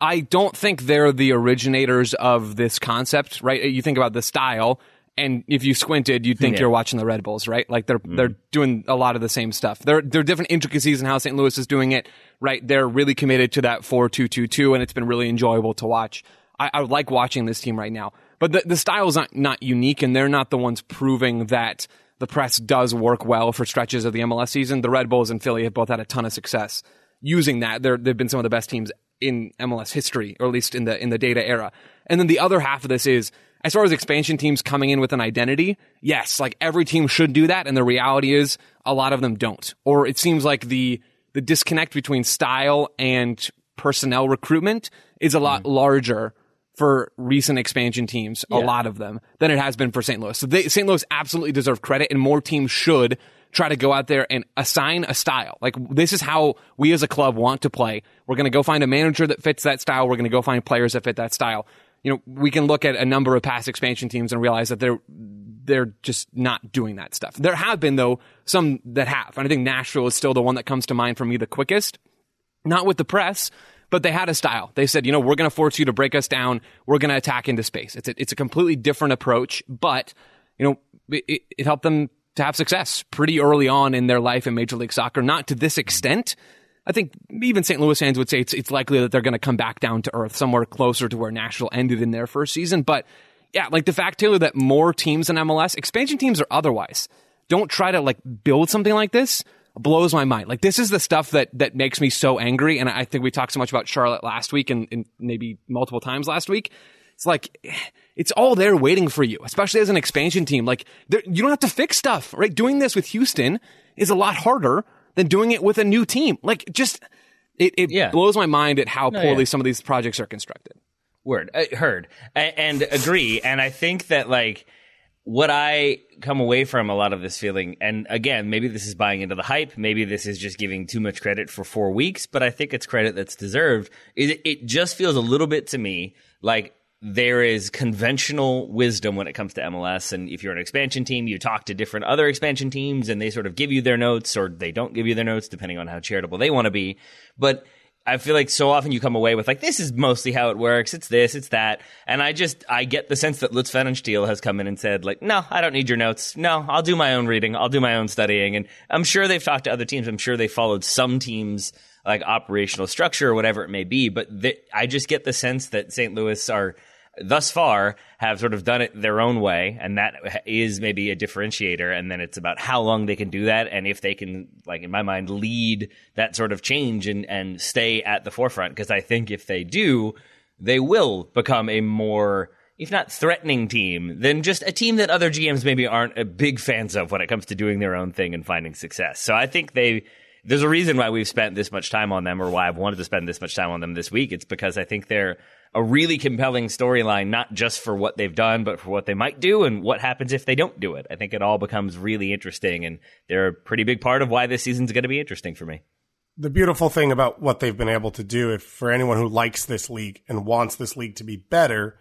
Speaker 2: I don't think they're the originators of this concept, right? You think about the style, and if you squinted, you'd think yeah. you're watching the Red Bulls, right? Like they're mm. they're doing a lot of the same stuff. There there are different intricacies in how St. Louis is doing it, right? They're really committed to that four two two two, and it's been really enjoyable to watch. I, I like watching this team right now, but the the style is not not unique, and they're not the ones proving that the press does work well for stretches of the MLS season. The Red Bulls and Philly have both had a ton of success using that. They're, they've been some of the best teams in MLS history, or at least in the in the data era. And then the other half of this is as far as expansion teams coming in with an identity, yes, like every team should do that, and the reality is a lot of them don't. Or it seems like the the disconnect between style and personnel recruitment is a lot mm. larger for recent expansion teams, yeah. a lot of them, than it has been for St. Louis. So they, St. Louis absolutely deserve credit, and more teams should try to go out there and assign a style. Like this is how we as a club want to play. We're going to go find a manager that fits that style. We're going to go find players that fit that style. You know, we can look at a number of past expansion teams and realize that they're they're just not doing that stuff. There have been though some that have, and I think Nashville is still the one that comes to mind for me the quickest. Not with the press, but they had a style. They said, you know, we're going to force you to break us down. We're going to attack into space. It's a, it's a completely different approach, but you know, it, it helped them to have success pretty early on in their life in Major League Soccer. Not to this extent. I think even St. Louis fans would say it's, it's likely that they're going to come back down to earth somewhere closer to where Nashville ended in their first season. But yeah, like the fact, Taylor, that more teams in MLS, expansion teams or otherwise, don't try to like build something like this blows my mind. Like this is the stuff that that makes me so angry. And I think we talked so much about Charlotte last week and, and maybe multiple times last week. It's like it's all there waiting for you, especially as an expansion team. Like you don't have to fix stuff, right? Doing this with Houston is a lot harder than doing it with a new team. Like just it, it yeah. blows my mind at how poorly yeah. some of these projects are constructed.
Speaker 1: Word, uh, heard, and agree. And I think that like what I come away from a lot of this feeling, and again, maybe this is buying into the hype, maybe this is just giving too much credit for four weeks, but I think it's credit that's deserved. It, it just feels a little bit to me like there is conventional wisdom when it comes to MLS. And if you're an expansion team, you talk to different other expansion teams and they sort of give you their notes or they don't give you their notes depending on how charitable they want to be. But I feel like so often you come away with like this is mostly how it works. It's this, it's that, and I just I get the sense that Lutz Pfannenstiel has come in and said like, no, I don't need your notes. No, I'll do my own reading. I'll do my own studying, and I'm sure they've talked to other teams. I'm sure they followed some teams like operational structure or whatever it may be. But I just get the sense that St. Louis are thus far have sort of done it their own way and that is maybe a differentiator and then it's about how long they can do that and if they can like in my mind lead that sort of change and and stay at the forefront because I think if they do they will become a more if not threatening team than just a team that other GMs maybe aren't a big fans of when it comes to doing their own thing and finding success. So I think they there's a reason why we've spent this much time on them or why I've wanted to spend this much time on them this week. It's because I think they're a really compelling storyline, not just for what they've done, but for what they might do and what happens if they don't do it. I think it all becomes really interesting, and they're a pretty big part of why this season's going to be interesting for me.
Speaker 3: The beautiful thing about what they've been able to do, if for anyone who likes this league and wants this league to be better,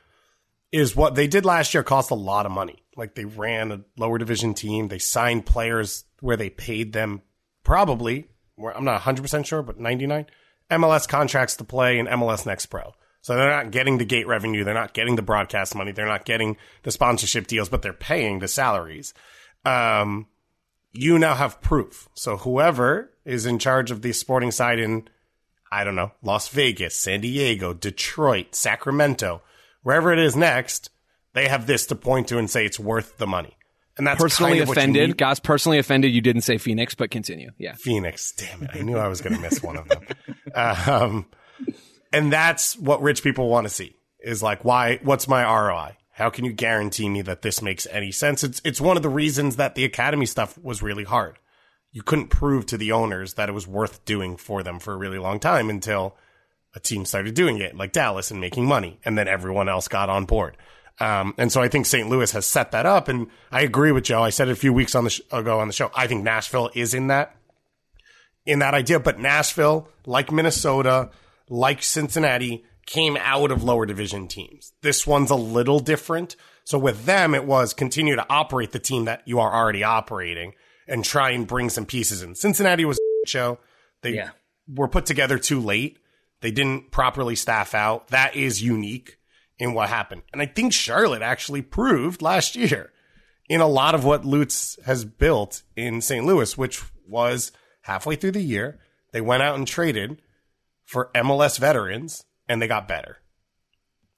Speaker 3: is what they did last year cost a lot of money. Like they ran a lower division team, they signed players where they paid them probably, I'm not 100% sure, but 99 MLS contracts to play in MLS Next Pro. So they're not getting the gate revenue, they're not getting the broadcast money, they're not getting the sponsorship deals, but they're paying the salaries. Um, you now have proof. So whoever is in charge of the sporting side in, I don't know, Las Vegas, San Diego, Detroit, Sacramento, wherever it is next, they have this to point to and say it's worth the money. And that's
Speaker 2: personally
Speaker 3: kind of
Speaker 2: offended. Guys, personally offended. You didn't say Phoenix, but continue. Yeah.
Speaker 3: Phoenix. Damn it. I knew I was going to miss one of them. Um, and that's what rich people want to see is like, why, what's my ROI? How can you guarantee me that this makes any sense? It's, it's one of the reasons that the academy stuff was really hard. You couldn't prove to the owners that it was worth doing for them for a really long time until a team started doing it, like Dallas and making money. And then everyone else got on board. Um, and so I think St. Louis has set that up. And I agree with Joe. I said it a few weeks on the sh- ago on the show. I think Nashville is in that in that idea. But Nashville, like Minnesota, like Cincinnati, came out of lower division teams. This one's a little different. So with them, it was continue to operate the team that you are already operating and try and bring some pieces in. Cincinnati was a show. They
Speaker 1: Yeah.
Speaker 3: were put together too late. They didn't properly staff out. That is unique in what happened. And I think Charlotte actually proved last year in a lot of what Lutz has built in St. Louis, which was halfway through the year, they went out and traded for MLS veterans and they got better.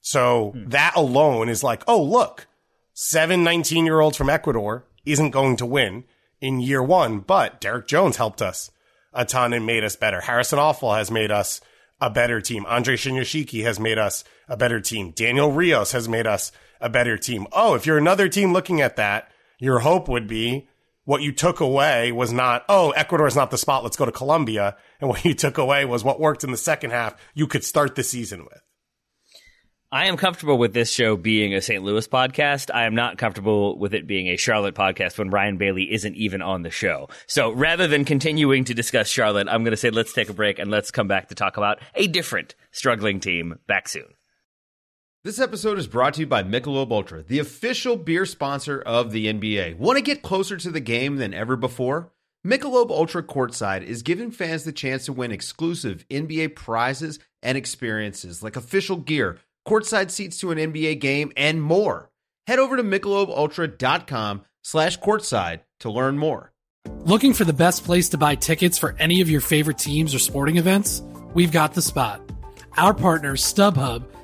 Speaker 3: So hmm. that alone is like, oh, look, seven 19 year olds from Ecuador isn't going to win in year one, but Derek Jones helped us a ton and made us better. Harrison Afful has made us a better team. Andre Shinyashiki has made us a better team. Daniel Rios has made us a better team. Oh, if you're another team looking at that, your hope would be what you took away was not, oh, Ecuador is not the spot. Let's go to Colombia. And what you took away was what worked in the second half you could start the season with.
Speaker 1: I am comfortable with this show being a St. Louis podcast. I am not comfortable with it being a Charlotte podcast when Ryan Bailey isn't even on the show. So rather than continuing to discuss Charlotte, I'm going to say let's take a break and let's come back to talk about a different struggling team back soon.
Speaker 4: This episode is brought to you by Michelob Ultra, the official beer sponsor of the NBA. Want to get closer to the game than ever before? Michelob Ultra Courtside is giving fans the chance to win exclusive NBA prizes and experiences like official gear, courtside seats to an NBA game, and more. Head over to michelobultra.com slash courtside to learn more.
Speaker 5: Looking for the best place to buy tickets for any of your favorite teams or sporting events? We've got the spot. Our partner, StubHub,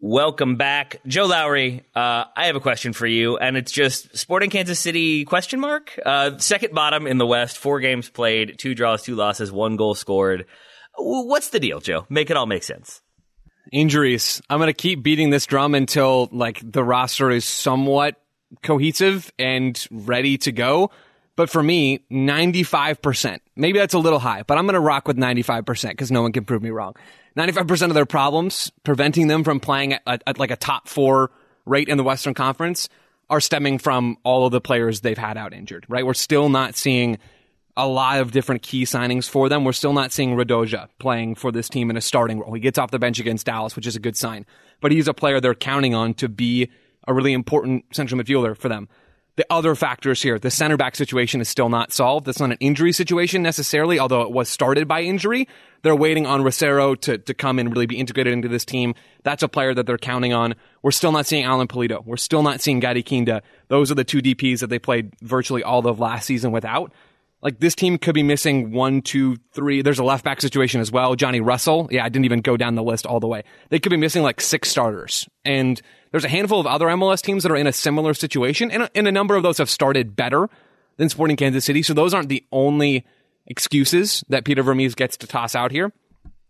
Speaker 1: Welcome back, Joe Lowry. Uh, I have a question for you, and it's just Sporting Kansas City question mark. Uh, second bottom in the West, four games played, two draws, two losses, one goal scored. What's the deal, Joe? Make it all make sense.
Speaker 2: Injuries. I'm going to keep beating this drum until like the roster is somewhat cohesive and ready to go. But for me, 95%. Maybe that's a little high, but I'm going to rock with 95% because no one can prove me wrong. 95% of their problems preventing them from playing at, at, like a top four rate in the Western Conference are stemming from all of the players they've had out injured, right? We're still not seeing a lot of different key signings for them. We're still not seeing Radoja playing for this team in a starting role. He gets off the bench against Dallas, which is a good sign. But he's a player they're counting on to be a really important central midfielder for them. The other factors here, the center back situation is still not solved. That's not an injury situation necessarily, although it was started by injury. They're waiting on Rosero to, to come and really be integrated into this team. That's a player that they're counting on. We're still not seeing Alan Pulido. We're still not seeing Gadi Kinda. Those are the two DPs that they played virtually all of last season without. Like this team could be missing one, two, three. There's a left back situation as well. Johnny Russell. Yeah, I didn't even go down the list all the way. They could be missing like six starters. And there's a handful of other MLS teams that are in a similar situation. And a, and a number of those have started better than Sporting Kansas City. So those aren't the only excuses that Peter Vermes gets to toss out here.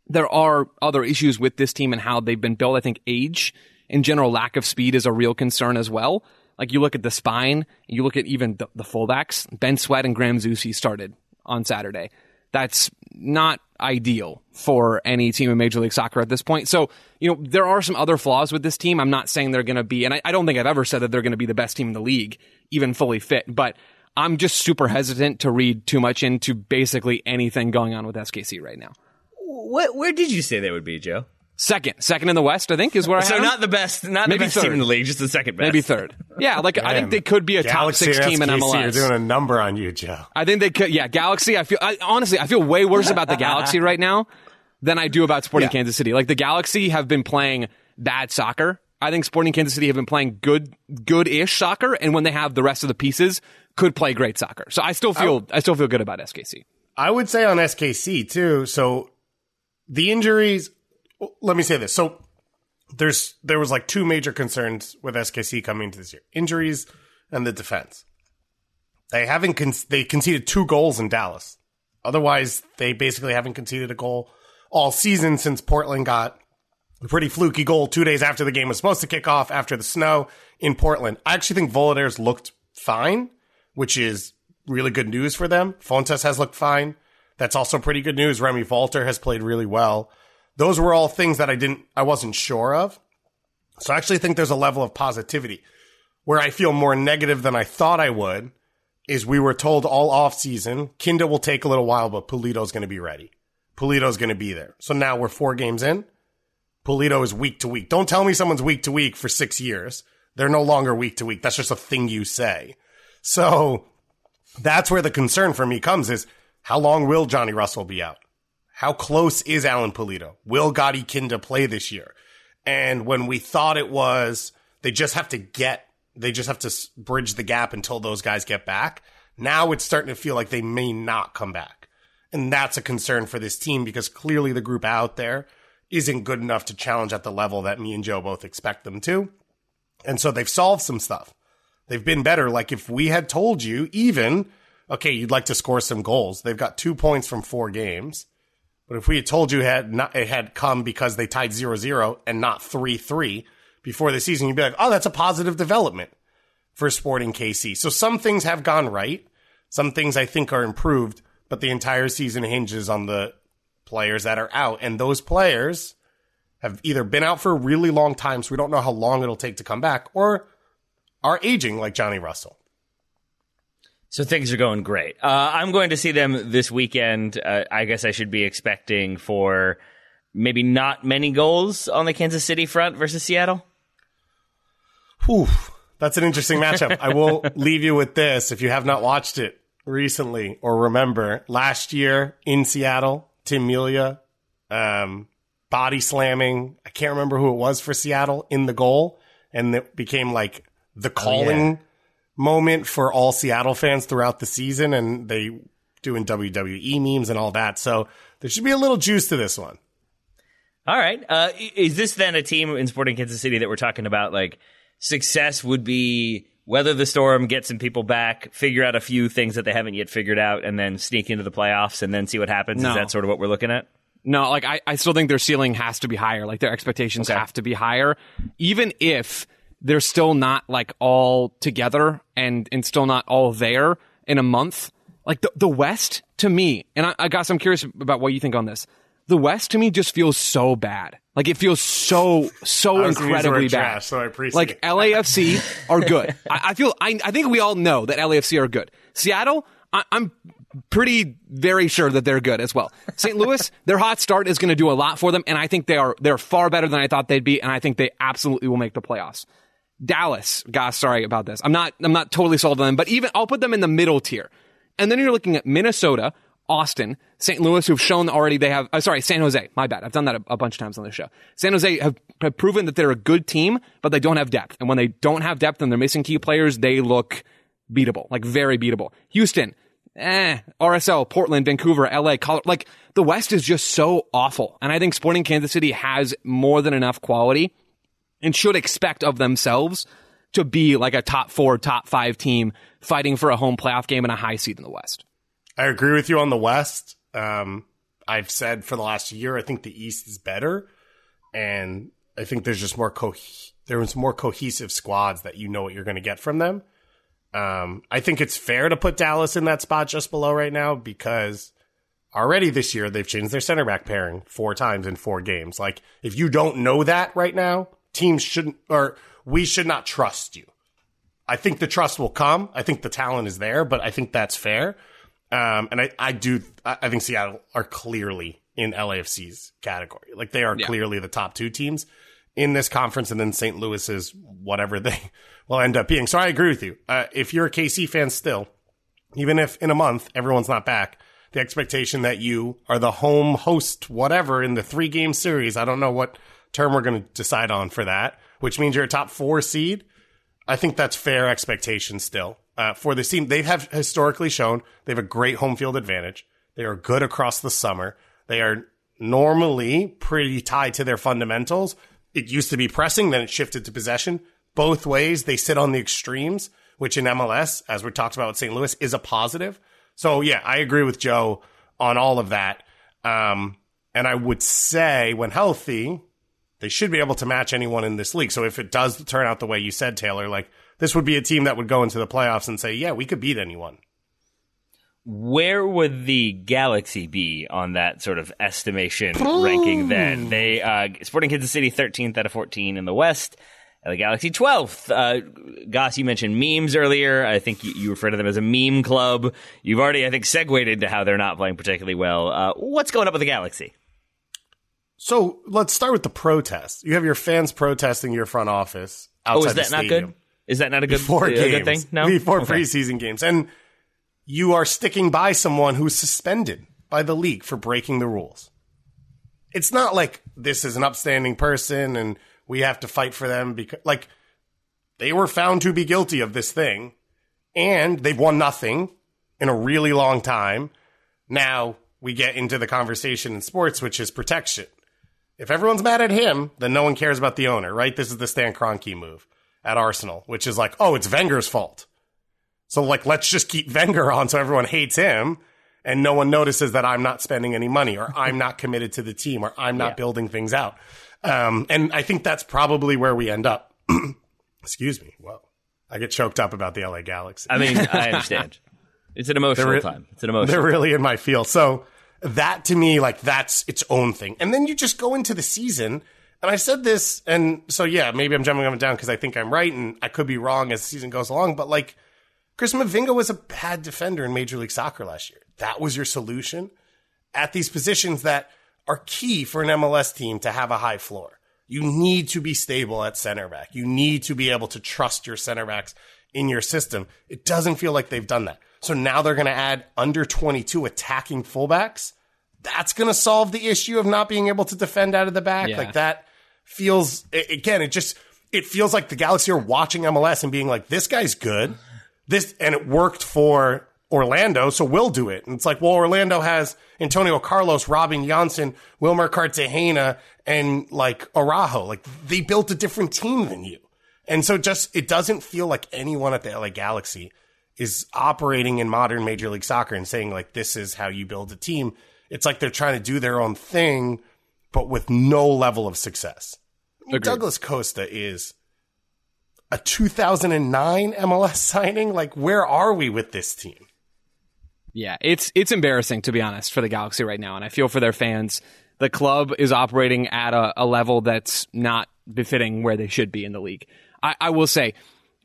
Speaker 2: There are other issues with this team and how they've been built. I think age in general, lack of speed is a real concern as well. Like you look at the spine, you look at even the, the fullbacks. Ben Sweat and Graham Zusi started on Saturday. That's not ideal for any team in Major League Soccer at this point. So, you know, there are some other flaws with this team. I'm not saying they're going to be, and I, I don't think I've ever said that they're going to be the best team in the league, even fully fit, but I'm just super hesitant to read too much into basically anything going on with SKC right now.
Speaker 1: What, where did you say they would be, Joe?
Speaker 2: Second, second in the West, I think, is where I
Speaker 1: So
Speaker 2: have So
Speaker 1: not
Speaker 2: them.
Speaker 1: the best, not
Speaker 2: Maybe
Speaker 1: the best
Speaker 2: third.
Speaker 1: team in the league, just the second best.
Speaker 2: maybe third. Yeah, like I think they could be a top
Speaker 3: Galaxy
Speaker 2: six team in
Speaker 3: SKC You're doing a number on you, Joe.
Speaker 2: I think they could. Yeah, Galaxy. I feel I, honestly, I feel way worse about the Galaxy right now than I do about Sporting
Speaker 3: Yeah.
Speaker 2: Kansas City. Like the Galaxy have been playing bad soccer. I think Sporting Kansas City have been playing good, good-ish soccer, and when they have the rest of the pieces, could play great soccer. So I still feel, I still feel good about SKC.
Speaker 3: I would say on SKC too. So the injuries. Let me say this. So there's there was like two major concerns with SKC coming into this year: injuries and the defense. They haven't con- they conceded two goals in Dallas. Otherwise, they basically haven't conceded a goal all season since Portland got a pretty fluky goal two days after the game was supposed to kick off after the snow in Portland. I actually think Voloder's looked fine, which is really good news for them. Fontàs has looked fine. That's also pretty good news. Remi Walter has played really well. Those were all things that I didn't, I wasn't sure of. So I actually think there's a level of positivity where I feel more negative than I thought I would is we were told all off season, Kinda will take a little while, but Pulido's going to be ready. Pulido's going to be there. So now we're four games in. Pulido is week to week. Don't tell me someone's week to week for six years. They're no longer week to week. That's just a thing you say. So that's where the concern for me comes is how long will Johnny Russell be out? How close is Alan Pulido? Will Gadi Kinda play this year? And when we thought it was, they just have to get, they just have to bridge the gap until those guys get back. Now it's starting to feel like they may not come back. And that's a concern for this team because clearly the group out there isn't good enough to challenge at the level that me and Joe both expect them to. And so they've solved some stuff. They've been better. Like if we had told you, even, okay, you'd like to score some goals. They've got two points from four games. But if we had told you had not, it had come because they tied 0-0 and not 3-3 before the season, you'd be like, oh, that's a positive development for Sporting KC. So some things have gone right. Some things I think are improved, but the entire season hinges on the players that are out. And those players have either been out for a really long time, so we don't know how long it'll take to come back, or are aging like Johnny Russell.
Speaker 1: So things are going great. Uh, I'm going to see them this weekend. Uh, I guess I should be expecting for maybe not many goals on the Kansas City front versus Seattle.
Speaker 3: Whew, that's an interesting matchup. I will leave you with this. If you have not watched it recently or remember, last year in Seattle, Tim Melia, um, body slamming. I can't remember who it was for Seattle in the goal, and it became like the calling moment for all Seattle fans throughout the season, and they doing WWE memes and all that. So there should be a little juice to this one.
Speaker 1: All right. Uh, is this then a team in Sporting Kansas City that we're talking about? Like success would be weather the storm, get some people back, figure out a few things that they haven't yet figured out, and then sneak into the playoffs and then see what happens.
Speaker 2: No.
Speaker 1: Is that sort of what we're looking at?
Speaker 2: No, like I, I still think their ceiling has to be higher. Like their expectations
Speaker 1: Okay.
Speaker 2: have to be higher, even if they're still not like all together and and still not all there in a month. Like the the West to me, and I, I guess I'm curious about what you think on this. The West to me just feels so bad. Like it feels so so
Speaker 3: I was gonna use the
Speaker 2: incredibly bad.
Speaker 3: trash, so I appreciate
Speaker 2: like
Speaker 3: it.
Speaker 2: LAFC are good. I, I feel I, I think we all know that LAFC are good. Seattle, I, I'm pretty very sure that they're good as well. St. Louis, their hot start is going to do a lot for them, and I think they are they're far better than I thought they'd be, and I think they absolutely will make the playoffs. Dallas, gosh, sorry about this. I'm not I'm not totally sold on them, but even I'll put them in the middle tier. And then you're looking at Minnesota, Austin, St. Louis, who've shown already they have. Uh, sorry, San Jose. My bad. I've done that a, a bunch of times on the show. San Jose have, have proven that they're a good team, but they don't have depth. And when they don't have depth and they're missing key players, they look beatable, like very beatable. Houston, eh, RSL, Portland, Vancouver, LA, Colorado. Like the West is just so awful. And I think Sporting Kansas City has more than enough quality and should expect of themselves to be like a top four, top five team fighting for a home playoff game and a high seed in the West.
Speaker 3: I agree with you on the West. Um, I've said for the last year, I think the East is better, and I think there's just more co- there's more cohesive squads that you know what you're going to get from them. Um, I think it's fair to put Dallas in that spot just below right now because already this year they've changed their center back pairing four times in four games. Like if you don't know that right now, teams shouldn't or we should not trust you. I think the trust will come. I think the talent is there, but I think that's fair. Um, and I, I do, I think Seattle are clearly in LAFC's category. Like they are yeah. clearly the top two teams in this conference, and then St. Louis is whatever they will end up being. So I agree with you. Uh, if you're a KC fan still, even if in a month everyone's not back, the expectation that you are the home host, whatever, in the three game series, I don't know what term we're going to decide on for that, which means you're a top four seed. I think that's fair expectation still uh, for this team. They have historically shown they have a great home field advantage. They are good across the summer. They are normally pretty tied to their fundamentals. It used to be pressing, then it shifted to possession. Both ways, they sit on the extremes, which in MLS, as we talked about with St. Louis, is a positive. So yeah, I agree with Joe on all of that. Um, and I would say when healthy, they should be able to match anyone in this league. So if it does turn out the way you said, Taylor, like this would be a team that would go into the playoffs and say, yeah, we could beat anyone.
Speaker 1: Where would the Galaxy be on that sort of estimation ranking then? They, uh, Sporting Kansas City 13th out of 14 in the West. And the Galaxy 12th. Uh, Goss, you mentioned memes earlier. I think you, you refer to them as a meme club. You've already, I think, segued into how they're not playing particularly well. Uh, what's going up with the Galaxy?
Speaker 3: So let's start with the protest. You have your fans protesting your front office outside
Speaker 1: oh, is that
Speaker 3: not
Speaker 1: good? Is that not a good,
Speaker 3: before
Speaker 1: a
Speaker 3: games,
Speaker 1: good thing? No,
Speaker 3: before
Speaker 1: okay.
Speaker 3: preseason games, and you are sticking by someone who's suspended by the league for breaking the rules. It's not like this is an upstanding person and we have to fight for them because, like, they were found to be guilty of this thing, and they've won nothing in a really long time. Now we get into the conversation in sports, which is protection. If everyone's mad at him, then no one cares about the owner, right? This is the Stan Kroenke move at Arsenal, which is like, oh, it's Wenger's fault. So like, let's just keep Wenger on so everyone hates him and no one notices that I'm not spending any money or I'm not committed to the team or I'm not yeah. building things out. Um, and I think that's probably where we end up. Excuse me. Well, I get choked up about the LA Galaxy.
Speaker 1: I mean, I understand. It's an emotional re- time. It's an emotional.
Speaker 3: They're really in my field. So that to me, like that's its own thing. And then you just go into the season. And I said this, and so yeah, maybe I'm jumping up and down because I think I'm right, and I could be wrong as the season goes along. But like, Chris Mavinga was a bad defender in Major League Soccer last year. That was your solution at these positions that are key for an MLS team to have a high floor. You need to be stable at center back. You need to be able to trust your center backs in your system. It doesn't feel like they've done that. So now they're going to add under 22 attacking fullbacks. That's going to solve the issue of not being able to defend out of the back. Yeah. Like that feels, again, it just, it feels like the Galaxy are watching MLS and being like, this guy's good. This, and it worked for Orlando, so we'll do it. And it's like, well, Orlando has Antonio Carlos, Robin Jansson, Wilmer Cartagena, and like Araujo. Like they built a different team than you. And so just, it doesn't feel like anyone at the LA Galaxy is operating in modern Major League Soccer and saying like, this is how you build a team. It's like they're trying to do their own thing, but with no level of success. Douglas Costa is a 2009 MLS signing. Like, where are we with this team?
Speaker 2: Yeah, it's it's embarrassing to be honest for the Galaxy right now, and I feel for their fans. The club is operating at a, a level that's not befitting where they should be in the league. I, I will say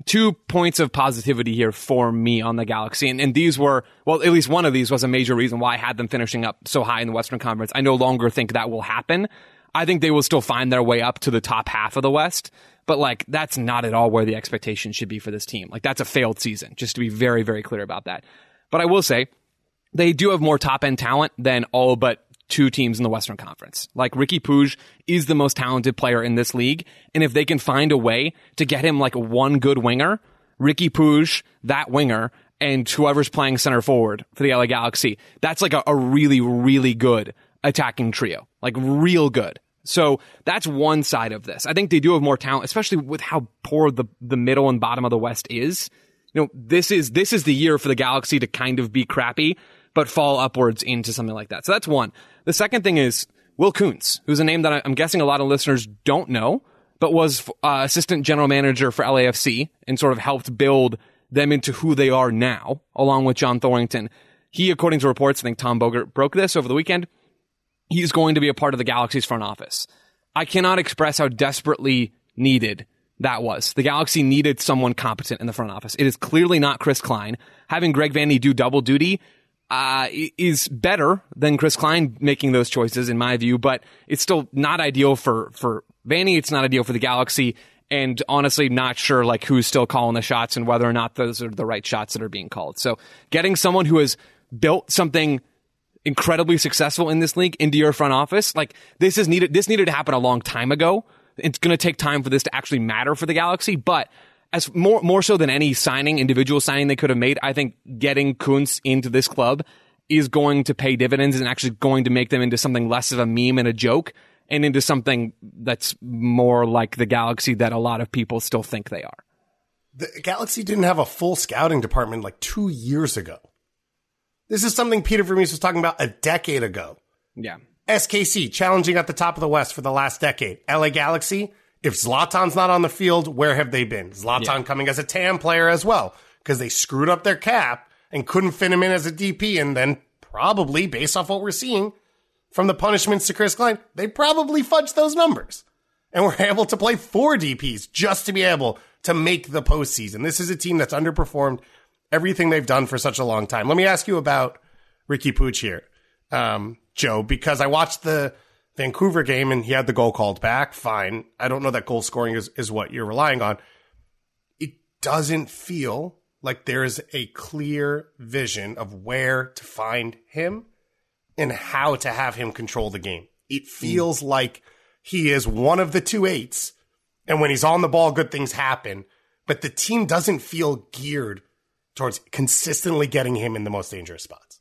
Speaker 2: two points of positivity here for me on the Galaxy. And, and, these were, well, at least one of these was a major reason why I had them finishing up so high in the Western Conference. I no longer think that will happen. I think they will still find their way up to the top half of the West. But like, that's not at all where the expectation should be for this team. Like, that's a failed season, just to be very, very clear about that. But I will say, they do have more top end talent than all but two teams in the Western Conference. Like Riqui Puig is the most talented player in this league. And if they can find a way to get him like one good winger, Riqui Puig, that winger, and whoever's playing center forward for the LA Galaxy, that's like a, a really, really good attacking trio. Like real good. So that's one side of this. I think they do have more talent, especially with how poor the, the middle and bottom of the West is. You know, this is, this is the year for the Galaxy to kind of be crappy but fall upwards into something like that. So that's one. The second thing is Will Kuntz, who's a name that I'm guessing a lot of listeners don't know, but was uh, assistant general manager for LAFC and sort of helped build them into who they are now, along with John Thorrington. he, according to reports, I think Tom Bogert broke this over the weekend. He's going to be a part of the Galaxy's front office. I cannot express how desperately needed that was. The Galaxy needed someone competent in the front office. It is clearly not Chris Klein. Having Greg Vanney do double duty uh, is better than Chris Klein making those choices, in my view, but it's still not ideal for, for Vanney. It's not ideal for the Galaxy. And honestly, not sure like who's still calling the shots and whether or not those are the right shots that are being called. So getting someone who has built something incredibly successful in this league into your front office, like this is needed, this needed to happen a long time ago. It's going to take time for this to actually matter for the Galaxy, but as more more so than any signing, individual signing they could have made, I think getting Kuntz into this club is going to pay dividends and actually going to make them into something less of a meme and a joke and into something that's more like the Galaxy that a lot of people still think they are.
Speaker 3: The Galaxy didn't have a full scouting department like two years ago. This is something Peter Vermes was talking about a decade ago.
Speaker 2: Yeah.
Speaker 3: SKC challenging at the top of the West for the last decade. LA Galaxy if Zlatan's not on the field, where have they been? Zlatan yeah. coming as a TAM player as well, because they screwed up their cap and couldn't fit him in as a DP. And then probably, based off what we're seeing from the punishments to Chris Klein, they probably fudged those numbers and were able to play four DPs just to be able to make the postseason. This is a team that's underperformed everything they've done for such a long time. Let me ask you about Riqui Puig here, um, Joe, because I watched the Vancouver game and he had the goal called back. Fine. I don't know that goal scoring is, is what you're relying on. It doesn't feel like there is a clear vision of where to find him and how to have him control the game. It feels mm. like he is one of the two eights. And when he's on the ball, good things happen. But the team doesn't feel geared towards consistently getting him in the most dangerous spots.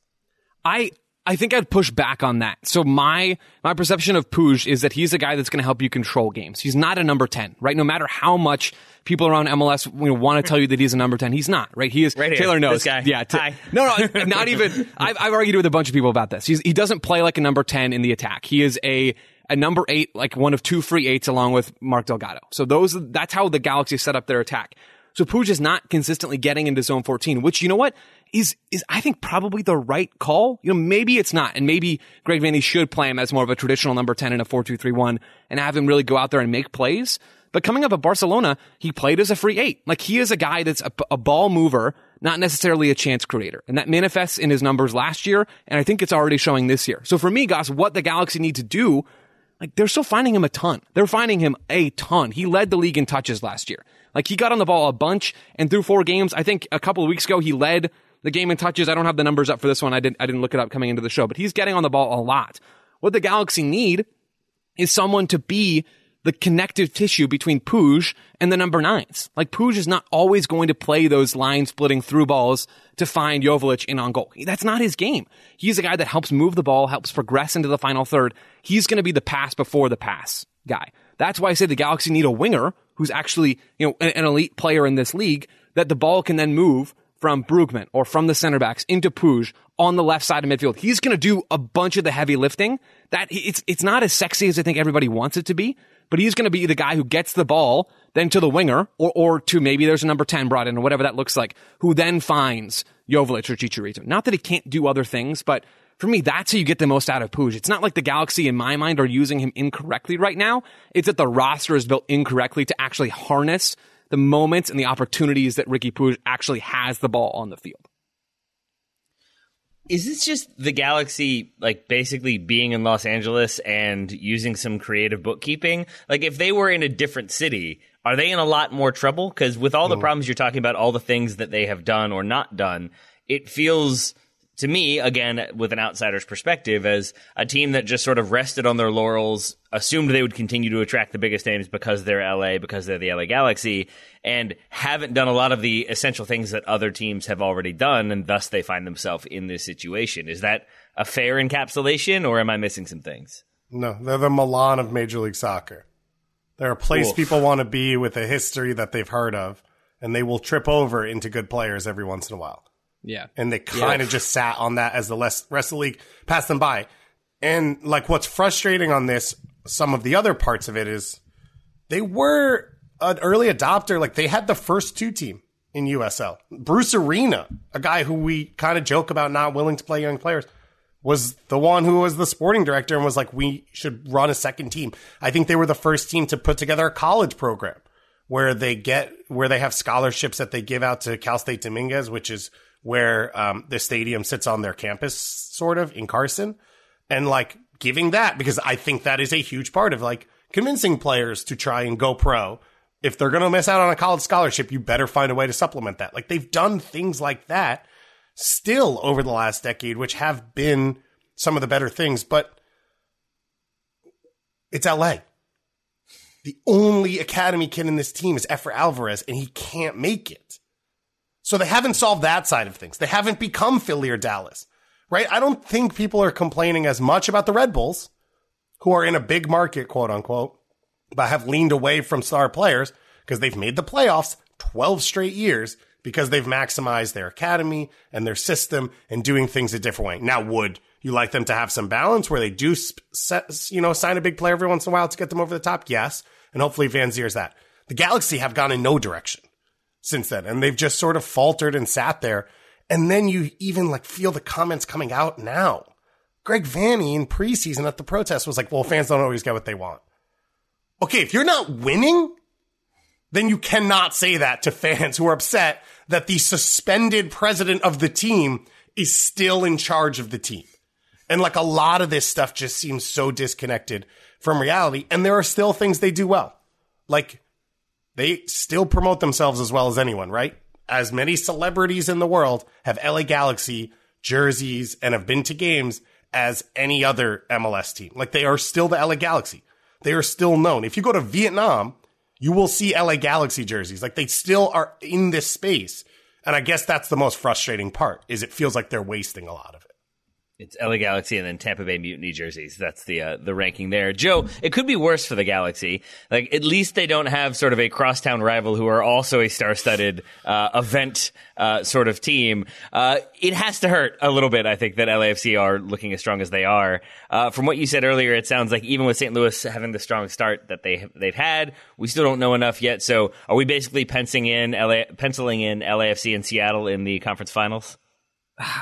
Speaker 2: I I think I'd push back on that. So my my perception of Puig is that he's a guy that's going to help you control games. He's not a number ten, right? No matter how much people around MLS you know, want to tell you that he's a number ten, he's not, right? He is.
Speaker 1: Right here,
Speaker 2: Taylor knows.
Speaker 1: This guy.
Speaker 2: Yeah.
Speaker 1: T- Hi.
Speaker 2: No, no, not even. I've, I've argued with a bunch of people about this. He's, he doesn't play like a number ten in the attack. He is a a number eight, like one of two free eights, along with Mark Delgado. So those that's how the Galaxy set up their attack. So Puig is not consistently getting into zone 14, which you know what? Is is I think probably the right call. You know, maybe it's not, and maybe Greg Vanney should play him as more of a traditional number ten in a four two three one, and have him really go out there and make plays. But coming up at Barcelona, he played as a free eight. Like he is a guy that's a, a ball mover, not necessarily a chance creator, and that manifests in his numbers last year, and I think it's already showing this year. So for me, Goss, what the Galaxy need to do. Like they're still finding him a ton. They're finding him a ton. He led the league in touches last year. Like he got on the ball a bunch and through four games, I think a couple of weeks ago, he led the game in touches. I don't have the numbers up for this one. I didn't, I didn't look it up coming into the show, but he's getting on the ball a lot. What the Galaxy need is someone to be the connective tissue between Puig and the number nines. Like Puig is not always going to play those line splitting through balls to find Joveljic in on goal. That's not his game. He's a guy that helps move the ball, helps progress into the final third. He's going to be the pass before the pass guy. That's why I say the Galaxy need a winger who's actually, you know, an elite player in this league that the ball can then move from Brugman or from the center backs into Puig on the left side of midfield. He's going to do a bunch of the heavy lifting. That it's it's not as sexy as I think everybody wants it to be, but he's going to be the guy who gets the ball then to the winger or or to maybe there's a number 10 brought in or whatever that looks like, who then finds Joveljic or Chicharito. Not that he can't do other things, but for me, that's how you get the most out of Puig. It's not like the Galaxy, in my mind, are using him incorrectly right now. It's that the roster is built incorrectly to actually harness the moments and the opportunities that Riqui Puig actually has the ball on the field.
Speaker 1: Is this just the Galaxy, like basically being in Los Angeles and using some creative bookkeeping? Like, if they were in a different city, are they in a lot more trouble? Because with all the problems you're talking about, all the things that they have done or not done, it feels to me, again, with an outsider's perspective, as a team that just sort of rested on their laurels, assumed they would continue to attract the biggest names because they're LA, because they're the LA Galaxy, and haven't done a lot of the essential things that other teams have already done, and thus they find themselves in this situation. Is that a fair encapsulation, or am I missing some things?
Speaker 3: No, they're the Milan of Major League Soccer. They're a place Oof. people want to be with a history that they've heard of, and they will trip over into good players every once in a while.
Speaker 2: Yeah.
Speaker 3: And they kind of yeah. just sat on that as the rest of the league passed them by. And like what's frustrating on this, some of the other parts of it is they were an early adopter. Like they had the first two team in USL. Bruce Arena, a guy who we kind of joke about not willing to play young players, was the one who was the sporting director and was like, we should run a second team. I think they were the first team to put together a college program where they get, where they have scholarships that they give out to Cal State Dominguez, which is where um, the stadium sits on their campus, sort of in Carson. And like giving that, because I think that is a huge part of like convincing players to try and go pro. If they're going to miss out on a college scholarship, you better find a way to supplement that. Like they've done things like that still over the last decade, which have been some of the better things, but it's LA. The only academy kid in this team is Efra Alvarez, and he can't make it. So they haven't solved that side of things. They haven't become Philly or Dallas, right? I don't think people are complaining as much about the Red Bulls, who are in a big market, quote unquote, but have leaned away from star players because they've made the playoffs 12 straight years because they've maximized their academy and their system and doing things a different way. Now, would you like them to have some balance where they do, you know, sign a big player every once in a while to get them over the top? Yes. And hopefully Vanzeir's that. The Galaxy have gone in no direction since then. And they've just sort of faltered and sat there. And then you even like feel the comments coming out now. Greg Vanney in preseason at the protest was like, well, fans don't always get what they want. Okay. If you're not winning, then you cannot say that to fans who are upset that the suspended president of the team is still in charge of the team. And like a lot of this stuff just seems so disconnected from reality. And there are still things they do well. Like they still promote themselves as well as anyone, right? As many celebrities in the world have LA Galaxy jerseys and have been to games as any other MLS team. Like they are still the LA Galaxy. They are still known. If you go to Vietnam, you will see LA Galaxy jerseys. Like they still are in this space. And I guess that's the most frustrating part is it feels like they're wasting a lot of it.
Speaker 1: It's LA Galaxy and then Tampa Bay Mutiny jerseys. That's the uh, the ranking there. Joe, it could be worse for the Galaxy. Like at least they don't have sort of a crosstown rival who are also a star-studded uh, event uh, sort of team. Uh, it has to hurt a little bit, I think, that LAFC are looking as strong as they are. Uh, from what you said earlier, it sounds like even with St. Louis having the strong start that they they've had, we still don't know enough yet. So, are we basically penciling in LA, penciling in LAFC and Seattle in the conference finals?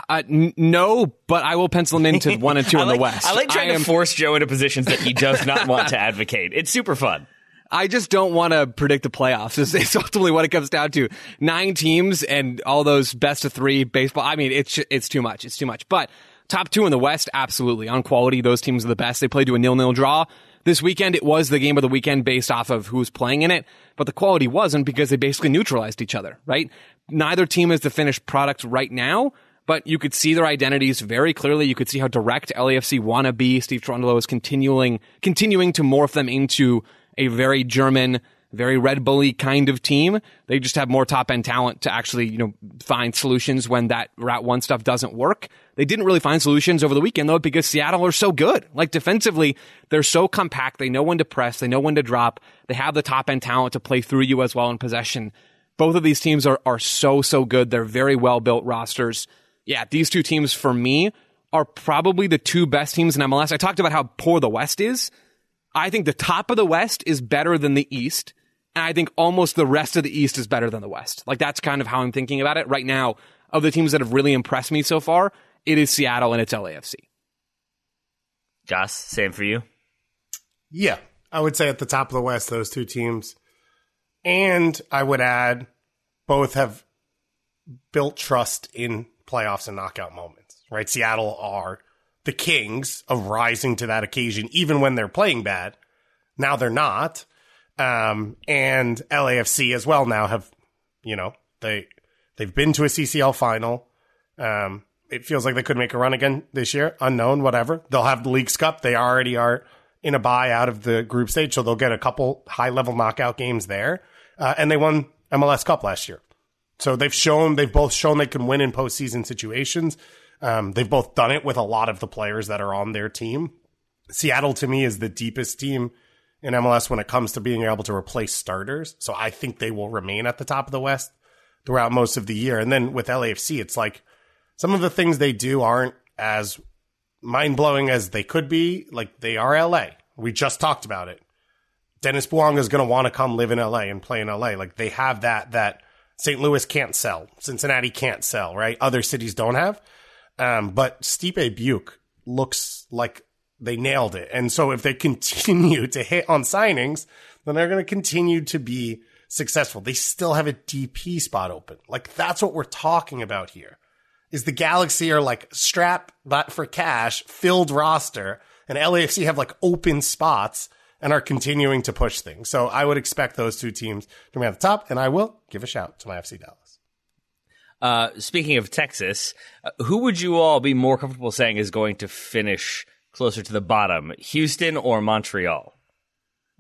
Speaker 2: Uh, n- no, but I will pencil them into one and two in
Speaker 1: like,
Speaker 2: the West.
Speaker 1: I like trying
Speaker 2: I am,
Speaker 1: to force Joe into positions that he does not want to advocate. It's super fun.
Speaker 2: I just don't want to predict the playoffs. It's, it's, ultimately what it comes down to. Nine teams and all those best of three baseball. I mean, it's it's too much. It's too much. But top two in the West, absolutely on quality. Those teams are the best. They played to a nil nil draw this weekend. It was the game of the weekend based off of who was playing in it, but the quality wasn't because they basically neutralized each other. Right? Neither team is the finished product right now but you could see their identities very clearly. You could see how direct LAFC want to be. Steve Cherundolo is continuing, continuing to morph them into a very German, very Red Bully kind of team. They just have more top end talent to actually, you know, find solutions when that route one stuff doesn't work. They didn't really find solutions over the weekend though because Seattle are so good. Like defensively, they're so compact. They know when to press. They know when to drop. They have the top end talent to play through you as well in possession. Both of these teams are, are so, so good. They're very well built rosters yeah, these two teams for me are probably the two best teams in MLS. I talked about how poor the West is. I think the top of the West is better than the East. And I think almost the rest of the East is better than the West. Like that's kind of how I'm thinking about it right now. Of the teams that have really impressed me so far, it is Seattle and it's LAFC.
Speaker 1: Joss, same for you.
Speaker 3: Yeah, I would say at the top of the West, those two teams. And I would add, both have built trust in playoffs and knockout moments, right? Seattle are the kings of rising to that occasion, even when they're playing bad. Now they're not. Um, and LAFC as well now have, you know, they, they've been to a CCL final. Um, it feels like they could make a run again this year. Unknown, whatever. They'll have the Leagues Cup. They already are in a bye out of the group stage, so they'll get a couple high level knockout games there. Uh, and they won MLS Cup last year. So they've shown, they've both shown they can win in postseason situations. Um, they've both done it with a lot of the players that are on their team. Seattle to me is the deepest team in MLS when it comes to being able to replace starters. So I think they will remain at the top of the West throughout most of the year. And then with LAFC, it's like some of the things they do aren't as mind blowing as they could be. Like they are LA. We just talked about it. Denis Bouanga is going to want to come live in LA and play in LA. Like they have that, that St. Louis can't sell. Cincinnati can't sell, right? Other cities don't have. Um, but Stipe Biuk looks like they nailed it. And so if they continue to hit on signings, then they're going to continue to be successful. They still have a DP spot open. Like that's what we're talking about here. Is the Galaxy are like strap but for cash filled roster and LAFC have like open spots and are continuing to push things. So I would expect those two teams to be at the top and I will give a shout to my FC Dallas.
Speaker 1: Uh, speaking of Texas, uh, who would you all be more comfortable saying is going to finish closer to the bottom, Houston or Montreal?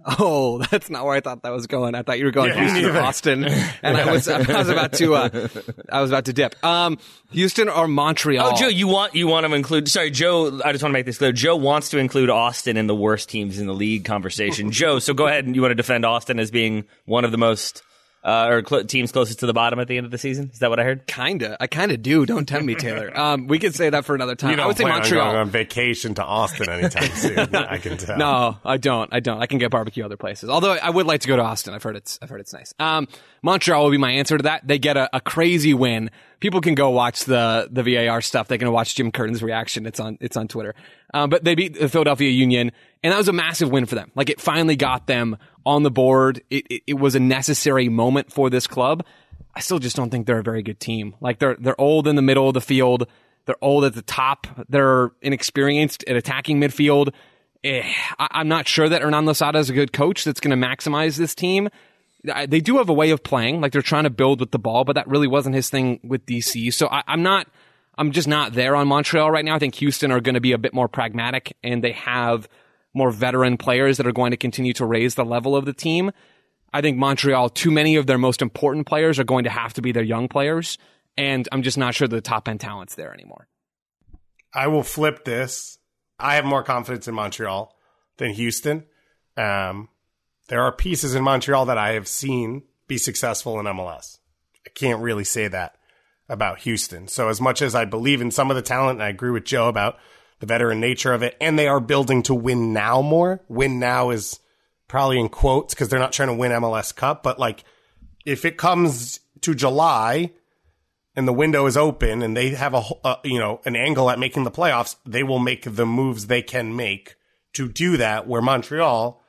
Speaker 2: Oh, that's not where I thought that was going. I thought you were going yeah, Houston or Austin, and I was I was about to uh, I was about to dip. Um, Houston or Montreal?
Speaker 1: Oh, Joe, you want you want to include? Sorry, Joe. I just want to make this clear. Joe wants to include Austin in the worst teams in the league conversation. Joe, so go ahead and you want to defend Austin as being one of the most uh, or cl- teams closest to the bottom at the end of the season. Is that what I heard?
Speaker 2: Kinda. I kinda do. Don't tempt me, Taylor. Um, we could say that for another time.
Speaker 3: You don't
Speaker 2: I would say
Speaker 3: plan
Speaker 2: Montreal.
Speaker 3: on going on vacation to Austin anytime soon. I can tell.
Speaker 2: No, I don't. I don't. I can get barbecue other places. Although I would like to go to Austin. I've heard it's. I've heard it's nice. Um, Montreal will be my answer to that. They get a, a crazy win. People can go watch the the VAR stuff. They can watch Jim Curtin's reaction. It's on. It's on Twitter. Um, but they beat the Philadelphia Union, and that was a massive win for them. Like it finally got them on the board. It, it, it was a necessary moment for this club. I still just don't think they're a very good team. Like they're they're old in the middle of the field. They're old at the top. They're inexperienced at attacking midfield. Eh, I, am not sure that Hernan Losada is a good coach that's going to maximize this team. They do have a way of playing, like they're trying to build with the ball, but that really wasn't his thing with DC. So I, I'm not, I'm just not there on Montreal right now. I think Houston are going to be a bit more pragmatic and they have more veteran players that are going to continue to raise the level of the team. I think Montreal, too many of their most important players are going to have to be their young players. And I'm just not sure the top end talent's there anymore.
Speaker 3: I will flip this. I have more confidence in Montreal than Houston. Um, there are pieces in Montreal that I have seen be successful in MLS. I can't really say that about Houston. So as much as I believe in some of the talent, and I agree with Joe about the veteran nature of it, and they are building to win now more. Win now is probably in quotes because they're not trying to win MLS Cup, but like if it comes to July and the window is open and they have a uh, you know an angle at making the playoffs, they will make the moves they can make to do that. Where Montreal,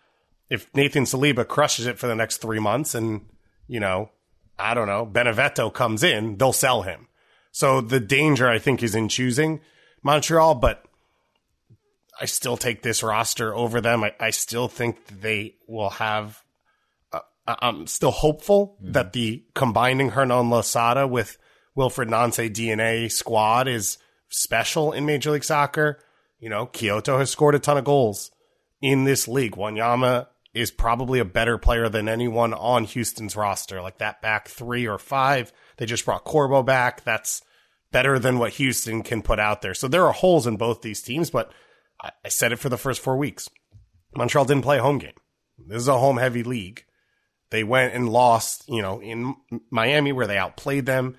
Speaker 3: if Nathan Saliba crushes it for the next three months and you know I don't know Benevento comes in, they'll sell him. So the danger I think is in choosing Montreal, but I still take this roster over them. I, I still think they will have. Uh, I'm still hopeful mm-hmm. that the combining Hernan Losada with Wilfried Nancy DNA squad is special in Major League Soccer. You know, Quioto has scored a ton of goals in this league. Wanyama is probably a better player than anyone on Houston's roster. Like that back three or five. They just brought Corbo back. That's better than what Houston can put out there. So there are holes in both these teams, but I, said it for the first four weeks. Montreal didn't play a home game. This is a home heavy league. They went and lost, you know, in Miami where they outplayed them.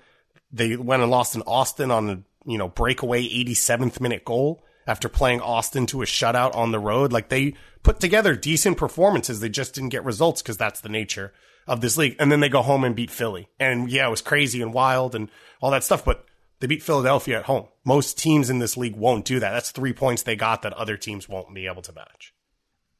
Speaker 3: They went and lost in Austin on a, you know, breakaway 87th minute goal after playing Austin to a shutout on the road. Like they put together decent performances. They just didn't get results because that's the nature of this league. And then they go home and beat Philly. And yeah, it was crazy and wild and all that stuff, but they beat Philadelphia at home. Most teams in this league won't do that. That's three points they got that other teams won't be able to match.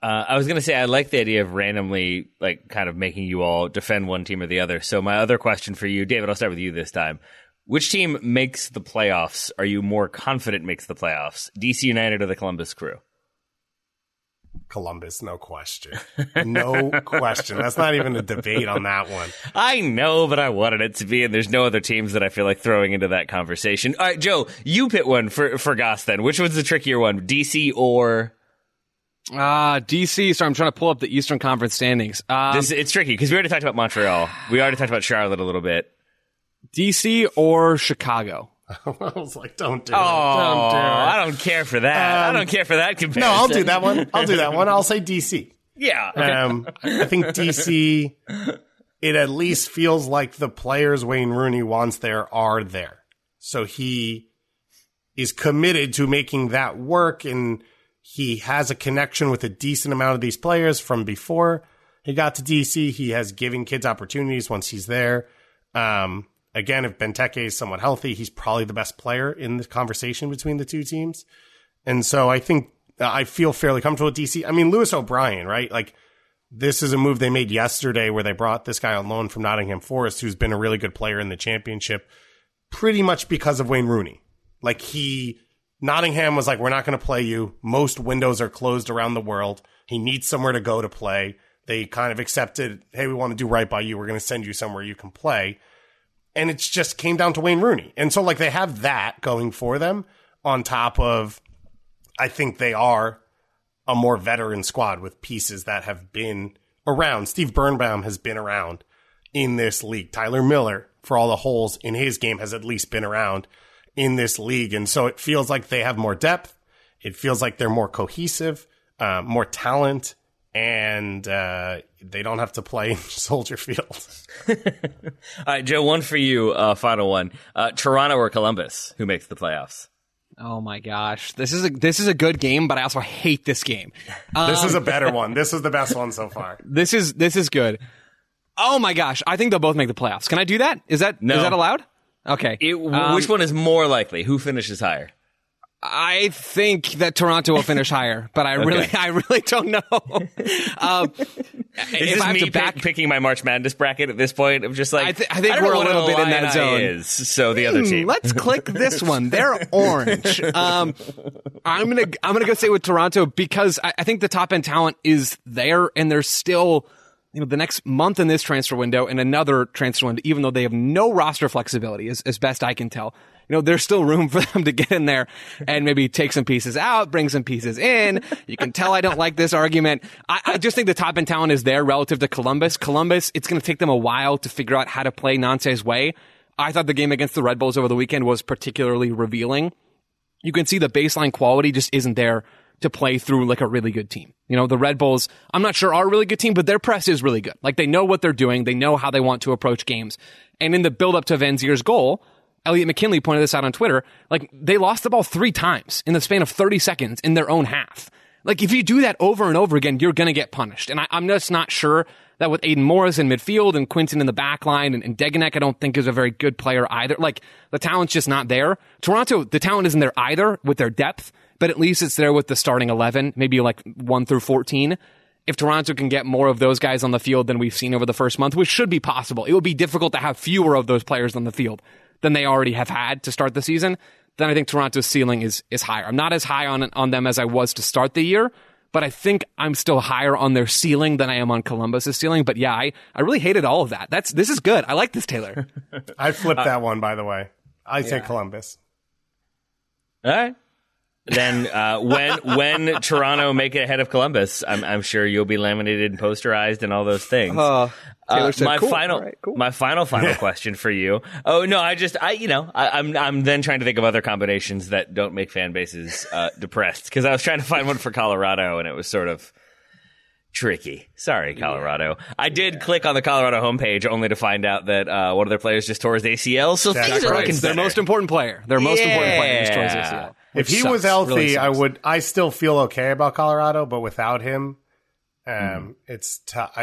Speaker 1: Uh, I was going to say I like the idea of randomly, like, kind of making you all defend one team or the other. So my other question for you, David, I'll start with you this time. Which team makes the playoffs? Are you more confident makes the playoffs? DC United or the Columbus Crew?
Speaker 3: Columbus, no question. No question. That's not even a debate on that one.
Speaker 1: I know, but I wanted it to be, and there's no other teams that I feel like throwing into that conversation. All right, Joe, you pit one for, for Goss then. Which one's the trickier one? DC or.
Speaker 2: Uh, DC. So I'm trying to pull up the Eastern Conference standings. Um,
Speaker 1: this, it's tricky because we already talked about Montreal. We already talked about Charlotte a little bit.
Speaker 2: DC or Chicago?
Speaker 3: I was like, don't do
Speaker 1: oh,
Speaker 3: it. Don't do it.
Speaker 1: I don't care for that. Um, I don't care for that comparison.
Speaker 3: No, I'll do that one. I'll do that one. I'll say DC.
Speaker 1: Yeah.
Speaker 3: Um, I think DC, it at least feels like the players Wayne Rooney wants there are there. So he is committed to making that work and he has a connection with a decent amount of these players from before he got to DC. He has given kids opportunities once he's there. Um, again, if Benteke is somewhat healthy, he's probably the best player in the conversation between the two teams. And so I think I feel fairly comfortable with DC. I mean, Lewis O'Brien, right? Like this is a move they made yesterday where they brought this guy on loan from Nottingham Forest, who's been a really good player in the championship, pretty much because of Wayne Rooney. Like he, Nottingham was like, we're not going to play you. Most windows are closed around the world. He needs somewhere to go to play. They kind of accepted, hey, we want to do right by you. We're going to send you somewhere you can play. And it's just came down to Wayne Rooney. And so like they have that going for them on top of, I think they are a more veteran squad with pieces that have been around. Steve Birnbaum has been around in this league. Tyler Miller, for all the holes in his game, has at least been around in this league. And so it feels like they have more depth. It feels like they're more cohesive, uh, more talent, and uh, they don't have to play Soldier Field.
Speaker 1: All right, Joe, one for you, uh, final one. Uh, Toronto or Columbus, who makes the playoffs?
Speaker 2: Oh my gosh, this is a this is a good game, but I also hate this game.
Speaker 3: Um, this is a better one. This is the best one so far.
Speaker 2: This is this is good. Oh my gosh, I think they'll both make the playoffs. Can I do that? Is that
Speaker 1: No.
Speaker 2: is that allowed? Okay.
Speaker 1: It,
Speaker 2: Um,
Speaker 1: which one is more likely? Who finishes higher?
Speaker 2: I think that Toronto will finish higher, but I really I really don't know. um,
Speaker 1: Is
Speaker 2: if
Speaker 1: this
Speaker 2: I
Speaker 1: me pick-
Speaker 2: back
Speaker 1: picking my March Madness bracket at this point? I'm just like,
Speaker 2: I thi- I think
Speaker 1: don't
Speaker 2: we're a little bit in that zone.
Speaker 1: Is, so the other
Speaker 2: Hmm,
Speaker 1: team.
Speaker 2: Let's click this one. They're orange. Um, I'm gonna I'm gonna go say with Toronto because I, I think the top end talent is there, and there's still you know the next month in this transfer window and another transfer window, even though they have no roster flexibility, as, as best I can tell. You know, there's still room for them to get in there and maybe take some pieces out, bring some pieces in. You can tell I don't like this argument. I, I just think the top end talent is there relative to Columbus. Columbus, it's going to take them a while to figure out how to play Nancy's way. I thought the game against the Red Bulls over the weekend was particularly revealing. You can see the baseline quality just isn't there to play through like a really good team. You know, the Red Bulls, I'm not sure are a really good team, but their press is really good. Like they know what they're doing. They know how they want to approach games. And in the build up to Vanzeir's goal, Elliot McKinley pointed this out on Twitter. Like they lost the ball three times in the span of 30 seconds in their own half. Like if you do that over and over again, you're going to get punished. And I, I'm just not sure that with Aidan Morris in midfield and Quinton in the back line and, and Degenek, I don't think is a very good player either. Like the talent's just not there. Toronto, the talent isn't there either with their depth, but at least it's there with the starting 11, maybe like one through 14. If Toronto can get more of those guys on the field than we've seen over the first month, which should be possible, it would be difficult to have fewer of those players on the field than they already have had to start the season. Then I think Toronto's ceiling is is higher. I'm not as high on on them as I was to start the year, but I think I'm still higher on their ceiling than I am on Columbus's ceiling. But yeah, I, I really hated all of that. That's this is good. I like this Taylor.
Speaker 3: I flipped uh, that one, by the way. I say Columbus.
Speaker 1: All right. Then uh, when when Toronto make it ahead of Columbus, I'm, I'm sure you'll be laminated and posterized and all those things.
Speaker 2: Uh,
Speaker 1: Uh,
Speaker 2: said,
Speaker 1: my
Speaker 2: "Cool.
Speaker 1: final,
Speaker 2: right, cool."
Speaker 1: my final, final question for you. Oh no, I just, I, you know, I, I'm, I'm then trying to think of other combinations that don't make fan bases uh, depressed because I was trying to find one for Colorado and it was sort of tricky. Sorry, Colorado. I did click on the Colorado homepage only to find out that uh, one of their players just tore his ACL. So
Speaker 3: That's
Speaker 1: things are
Speaker 3: right.
Speaker 1: looking
Speaker 2: Their most important player. Their most important player is towards
Speaker 1: Yeah.
Speaker 2: ACL.
Speaker 3: If he
Speaker 2: sucks.
Speaker 3: was healthy,
Speaker 2: Really
Speaker 3: I would. I still feel okay about Colorado, but without him, um,
Speaker 2: Hmm.
Speaker 3: it's tough.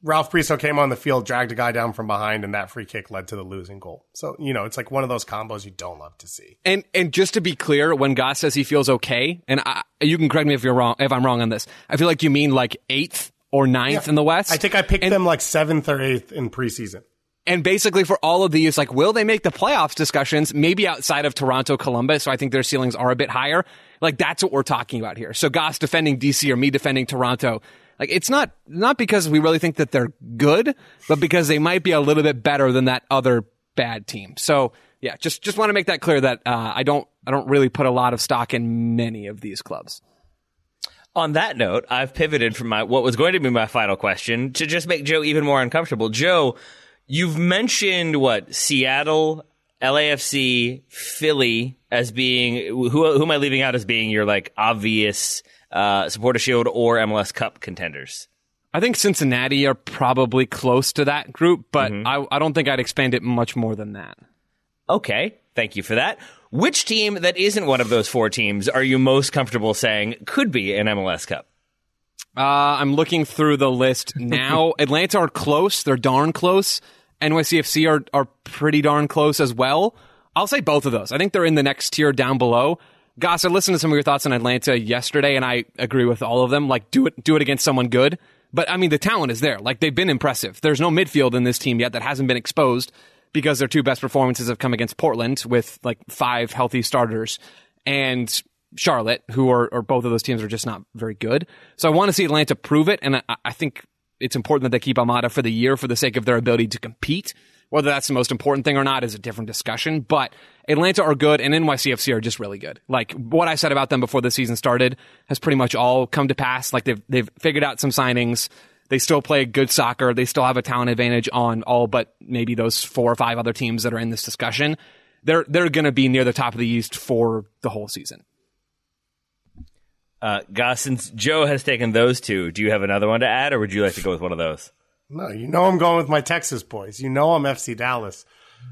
Speaker 3: Ralph Priso came on the field, dragged a guy down from behind, and that free kick led to the losing goal. So you know, it's like one of those combos you don't love to see.
Speaker 2: And and just to be clear, when Goss says he feels okay, and I, you can correct me if you're wrong, if I'm wrong on this. I feel like you mean like eighth or ninth in the West.
Speaker 3: I think I picked
Speaker 2: And-
Speaker 3: them like seventh or eighth in preseason.
Speaker 2: And basically, for all of these, like, will they make the playoffs discussions? Maybe outside of Toronto, Columbus. So I think their ceilings are a bit higher. Like, that's what we're talking about here. So Goss defending DC or me defending Toronto. Like, it's not, not because we really think that they're good, but because they might be a little bit better than that other bad team. So yeah, just, just want to make that clear that, uh, I don't, I don't really put a lot of stock in many of these clubs.
Speaker 1: On that note, I've pivoted from my what was going to be my final question to just make Joe even more uncomfortable. Joe, you've mentioned what Seattle, LAFC, Philly as being who who am I leaving out as being your like obvious uh, supporter shield or MLS Cup contenders?
Speaker 2: I think Cincinnati are probably close to that group, but I, I don't think I'd expand it much more than that.
Speaker 1: Okay, thank you for that. Which team that isn't one of those four teams are you most comfortable saying could be an MLS Cup?
Speaker 2: Uh, I'm looking through the list now. Atlanta are close. They're darn close. NYCFC are, are pretty darn close as well. I'll say both of those. I think they're in the next tier down below. Goss, I listened to some of your thoughts on Atlanta yesterday, and I agree with all of them. Like, do it, do it against someone good. But I mean, the talent is there. Like, they've been impressive. There's no midfield in this team yet that hasn't been exposed because their two best performances have come against Portland with like five healthy starters and Charlotte, who are, or both of those teams are just not very good. So I want to see Atlanta prove it, and I, I think it's important that they keep Almada for the year for the sake of their ability to compete. Whether that's the most important thing or not is a different discussion, but Atlanta are good and NYCFC are just really good. Like what I said about them before the season started has pretty much all come to pass. Like they've, they've figured out some signings. They still play good soccer. They still have a talent advantage on all but maybe those four or five other teams that are in this discussion. They're, they're going to be near the top of the East for the whole season.
Speaker 1: Uh, Goss, since Joe has taken those two, do you have another one to add, or would you like to go with one of those?
Speaker 3: No, you know I'm going with my Texas boys. You know I'm FC Dallas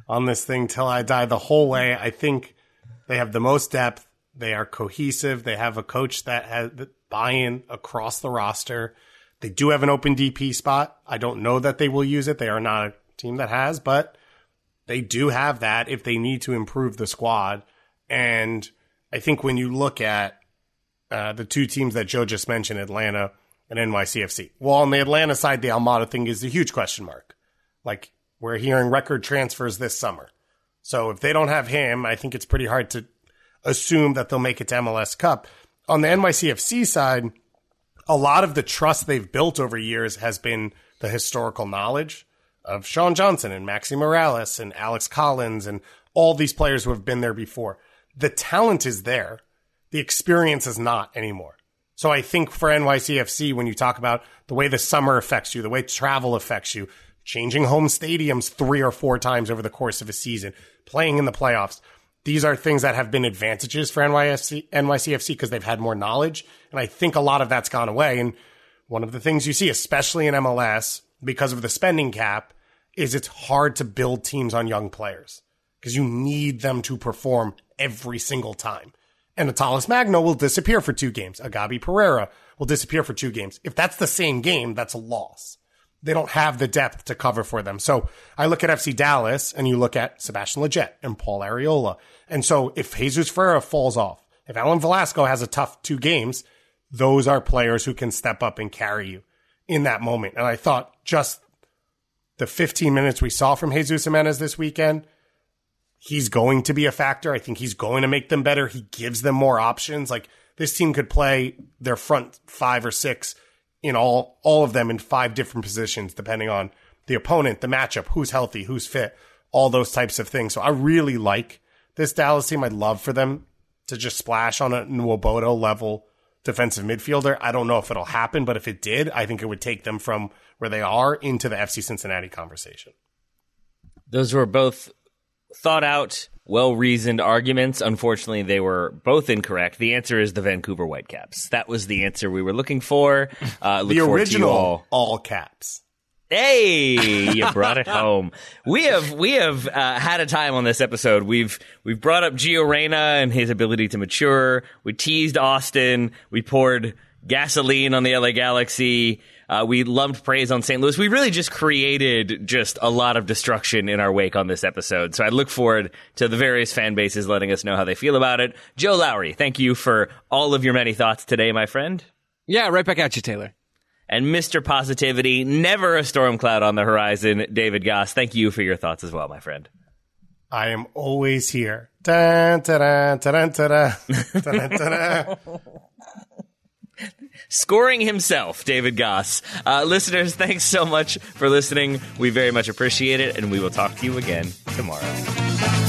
Speaker 3: on this thing till I die the whole way. I think they have the most depth. They are cohesive. They have a coach that has buy-in across the roster. They do have an open DP spot. I don't know that they will use it. They are not a team that has, but they do have that if they need to improve the squad. And I think when you look at uh, the two teams that Joe just mentioned, Atlanta and NYCFC. Well, on the Atlanta side, the Almada thing is a huge question mark. Like we're hearing record transfers this summer. So if they don't have him, I think it's pretty hard to assume that they'll make it to MLS Cup. On the NYCFC side, a lot of the trust they've built over years has been the historical knowledge of Sean Johnson and Maxi Moralez and Alex Callens and all these players who have been there before. The talent is there. The experience is not anymore. So I think for NYCFC, when you talk about the way the summer affects you, the way travel affects you, changing home stadiums three or four times over the course of a season, playing in the playoffs, these are things that have been advantages for NYCFC because they've had more knowledge. And I think a lot of that's gone away. And one of the things you see, especially in MLS, because of the spending cap, is it's hard to build teams on young players because you need them to perform every single time and Talles Magno will disappear for two games. Agabi Pereira will disappear for two games. If that's the same game, that's a loss. They don't have the depth to cover for them. So I look at FC Dallas and you look at Sebastian Lletget and Paul Arriola. And so if Jesus Ferreira falls off, if Alan Velasco has a tough two games, those are players who can step up and carry you in that moment. And I thought just the 15 minutes we saw from Jesus Jimenez this weekend, he's going to be a factor. I think he's going to make them better. He gives them more options. Like this team could play their front five or six in all all of them in five different positions, depending on the opponent, the matchup, who's healthy, who's fit, all those types of things. So I really like this Dallas team. I'd love for them to just splash on a Nwobodo level defensive midfielder. I don't know if it'll happen, but if it did, I think it would take them from where they are into the FC Cincinnati conversation.
Speaker 1: Those were both thought out, well reasoned arguments. Unfortunately, they were both incorrect. The answer is the Vancouver Whitecaps. That was the answer we were looking for.
Speaker 3: Uh, the original all. all caps.
Speaker 1: Hey, you brought it home. We have we have uh, had a time on this episode. We've we've brought up Gio Reyna and his ability to mature. We teased Austin. We poured gasoline on the LA Galaxy. Uh, we lumped praise on St. Louis. We really just created just a lot of destruction in our wake on this episode. So I look forward to the various fan bases letting us know how they feel about it. Joe Lowry, thank you for all of your many thoughts today, my friend.
Speaker 2: Yeah, right back at you, Taylor.
Speaker 1: And Mr. Positivity, never a storm cloud on the horizon, David Goss. Thank you for your thoughts as well, my friend.
Speaker 3: I am always here. Dun, dun, dun,
Speaker 1: scoring himself, David Goss. Uh, listeners, thanks so much for listening. We very much appreciate it, and we will talk to you again tomorrow.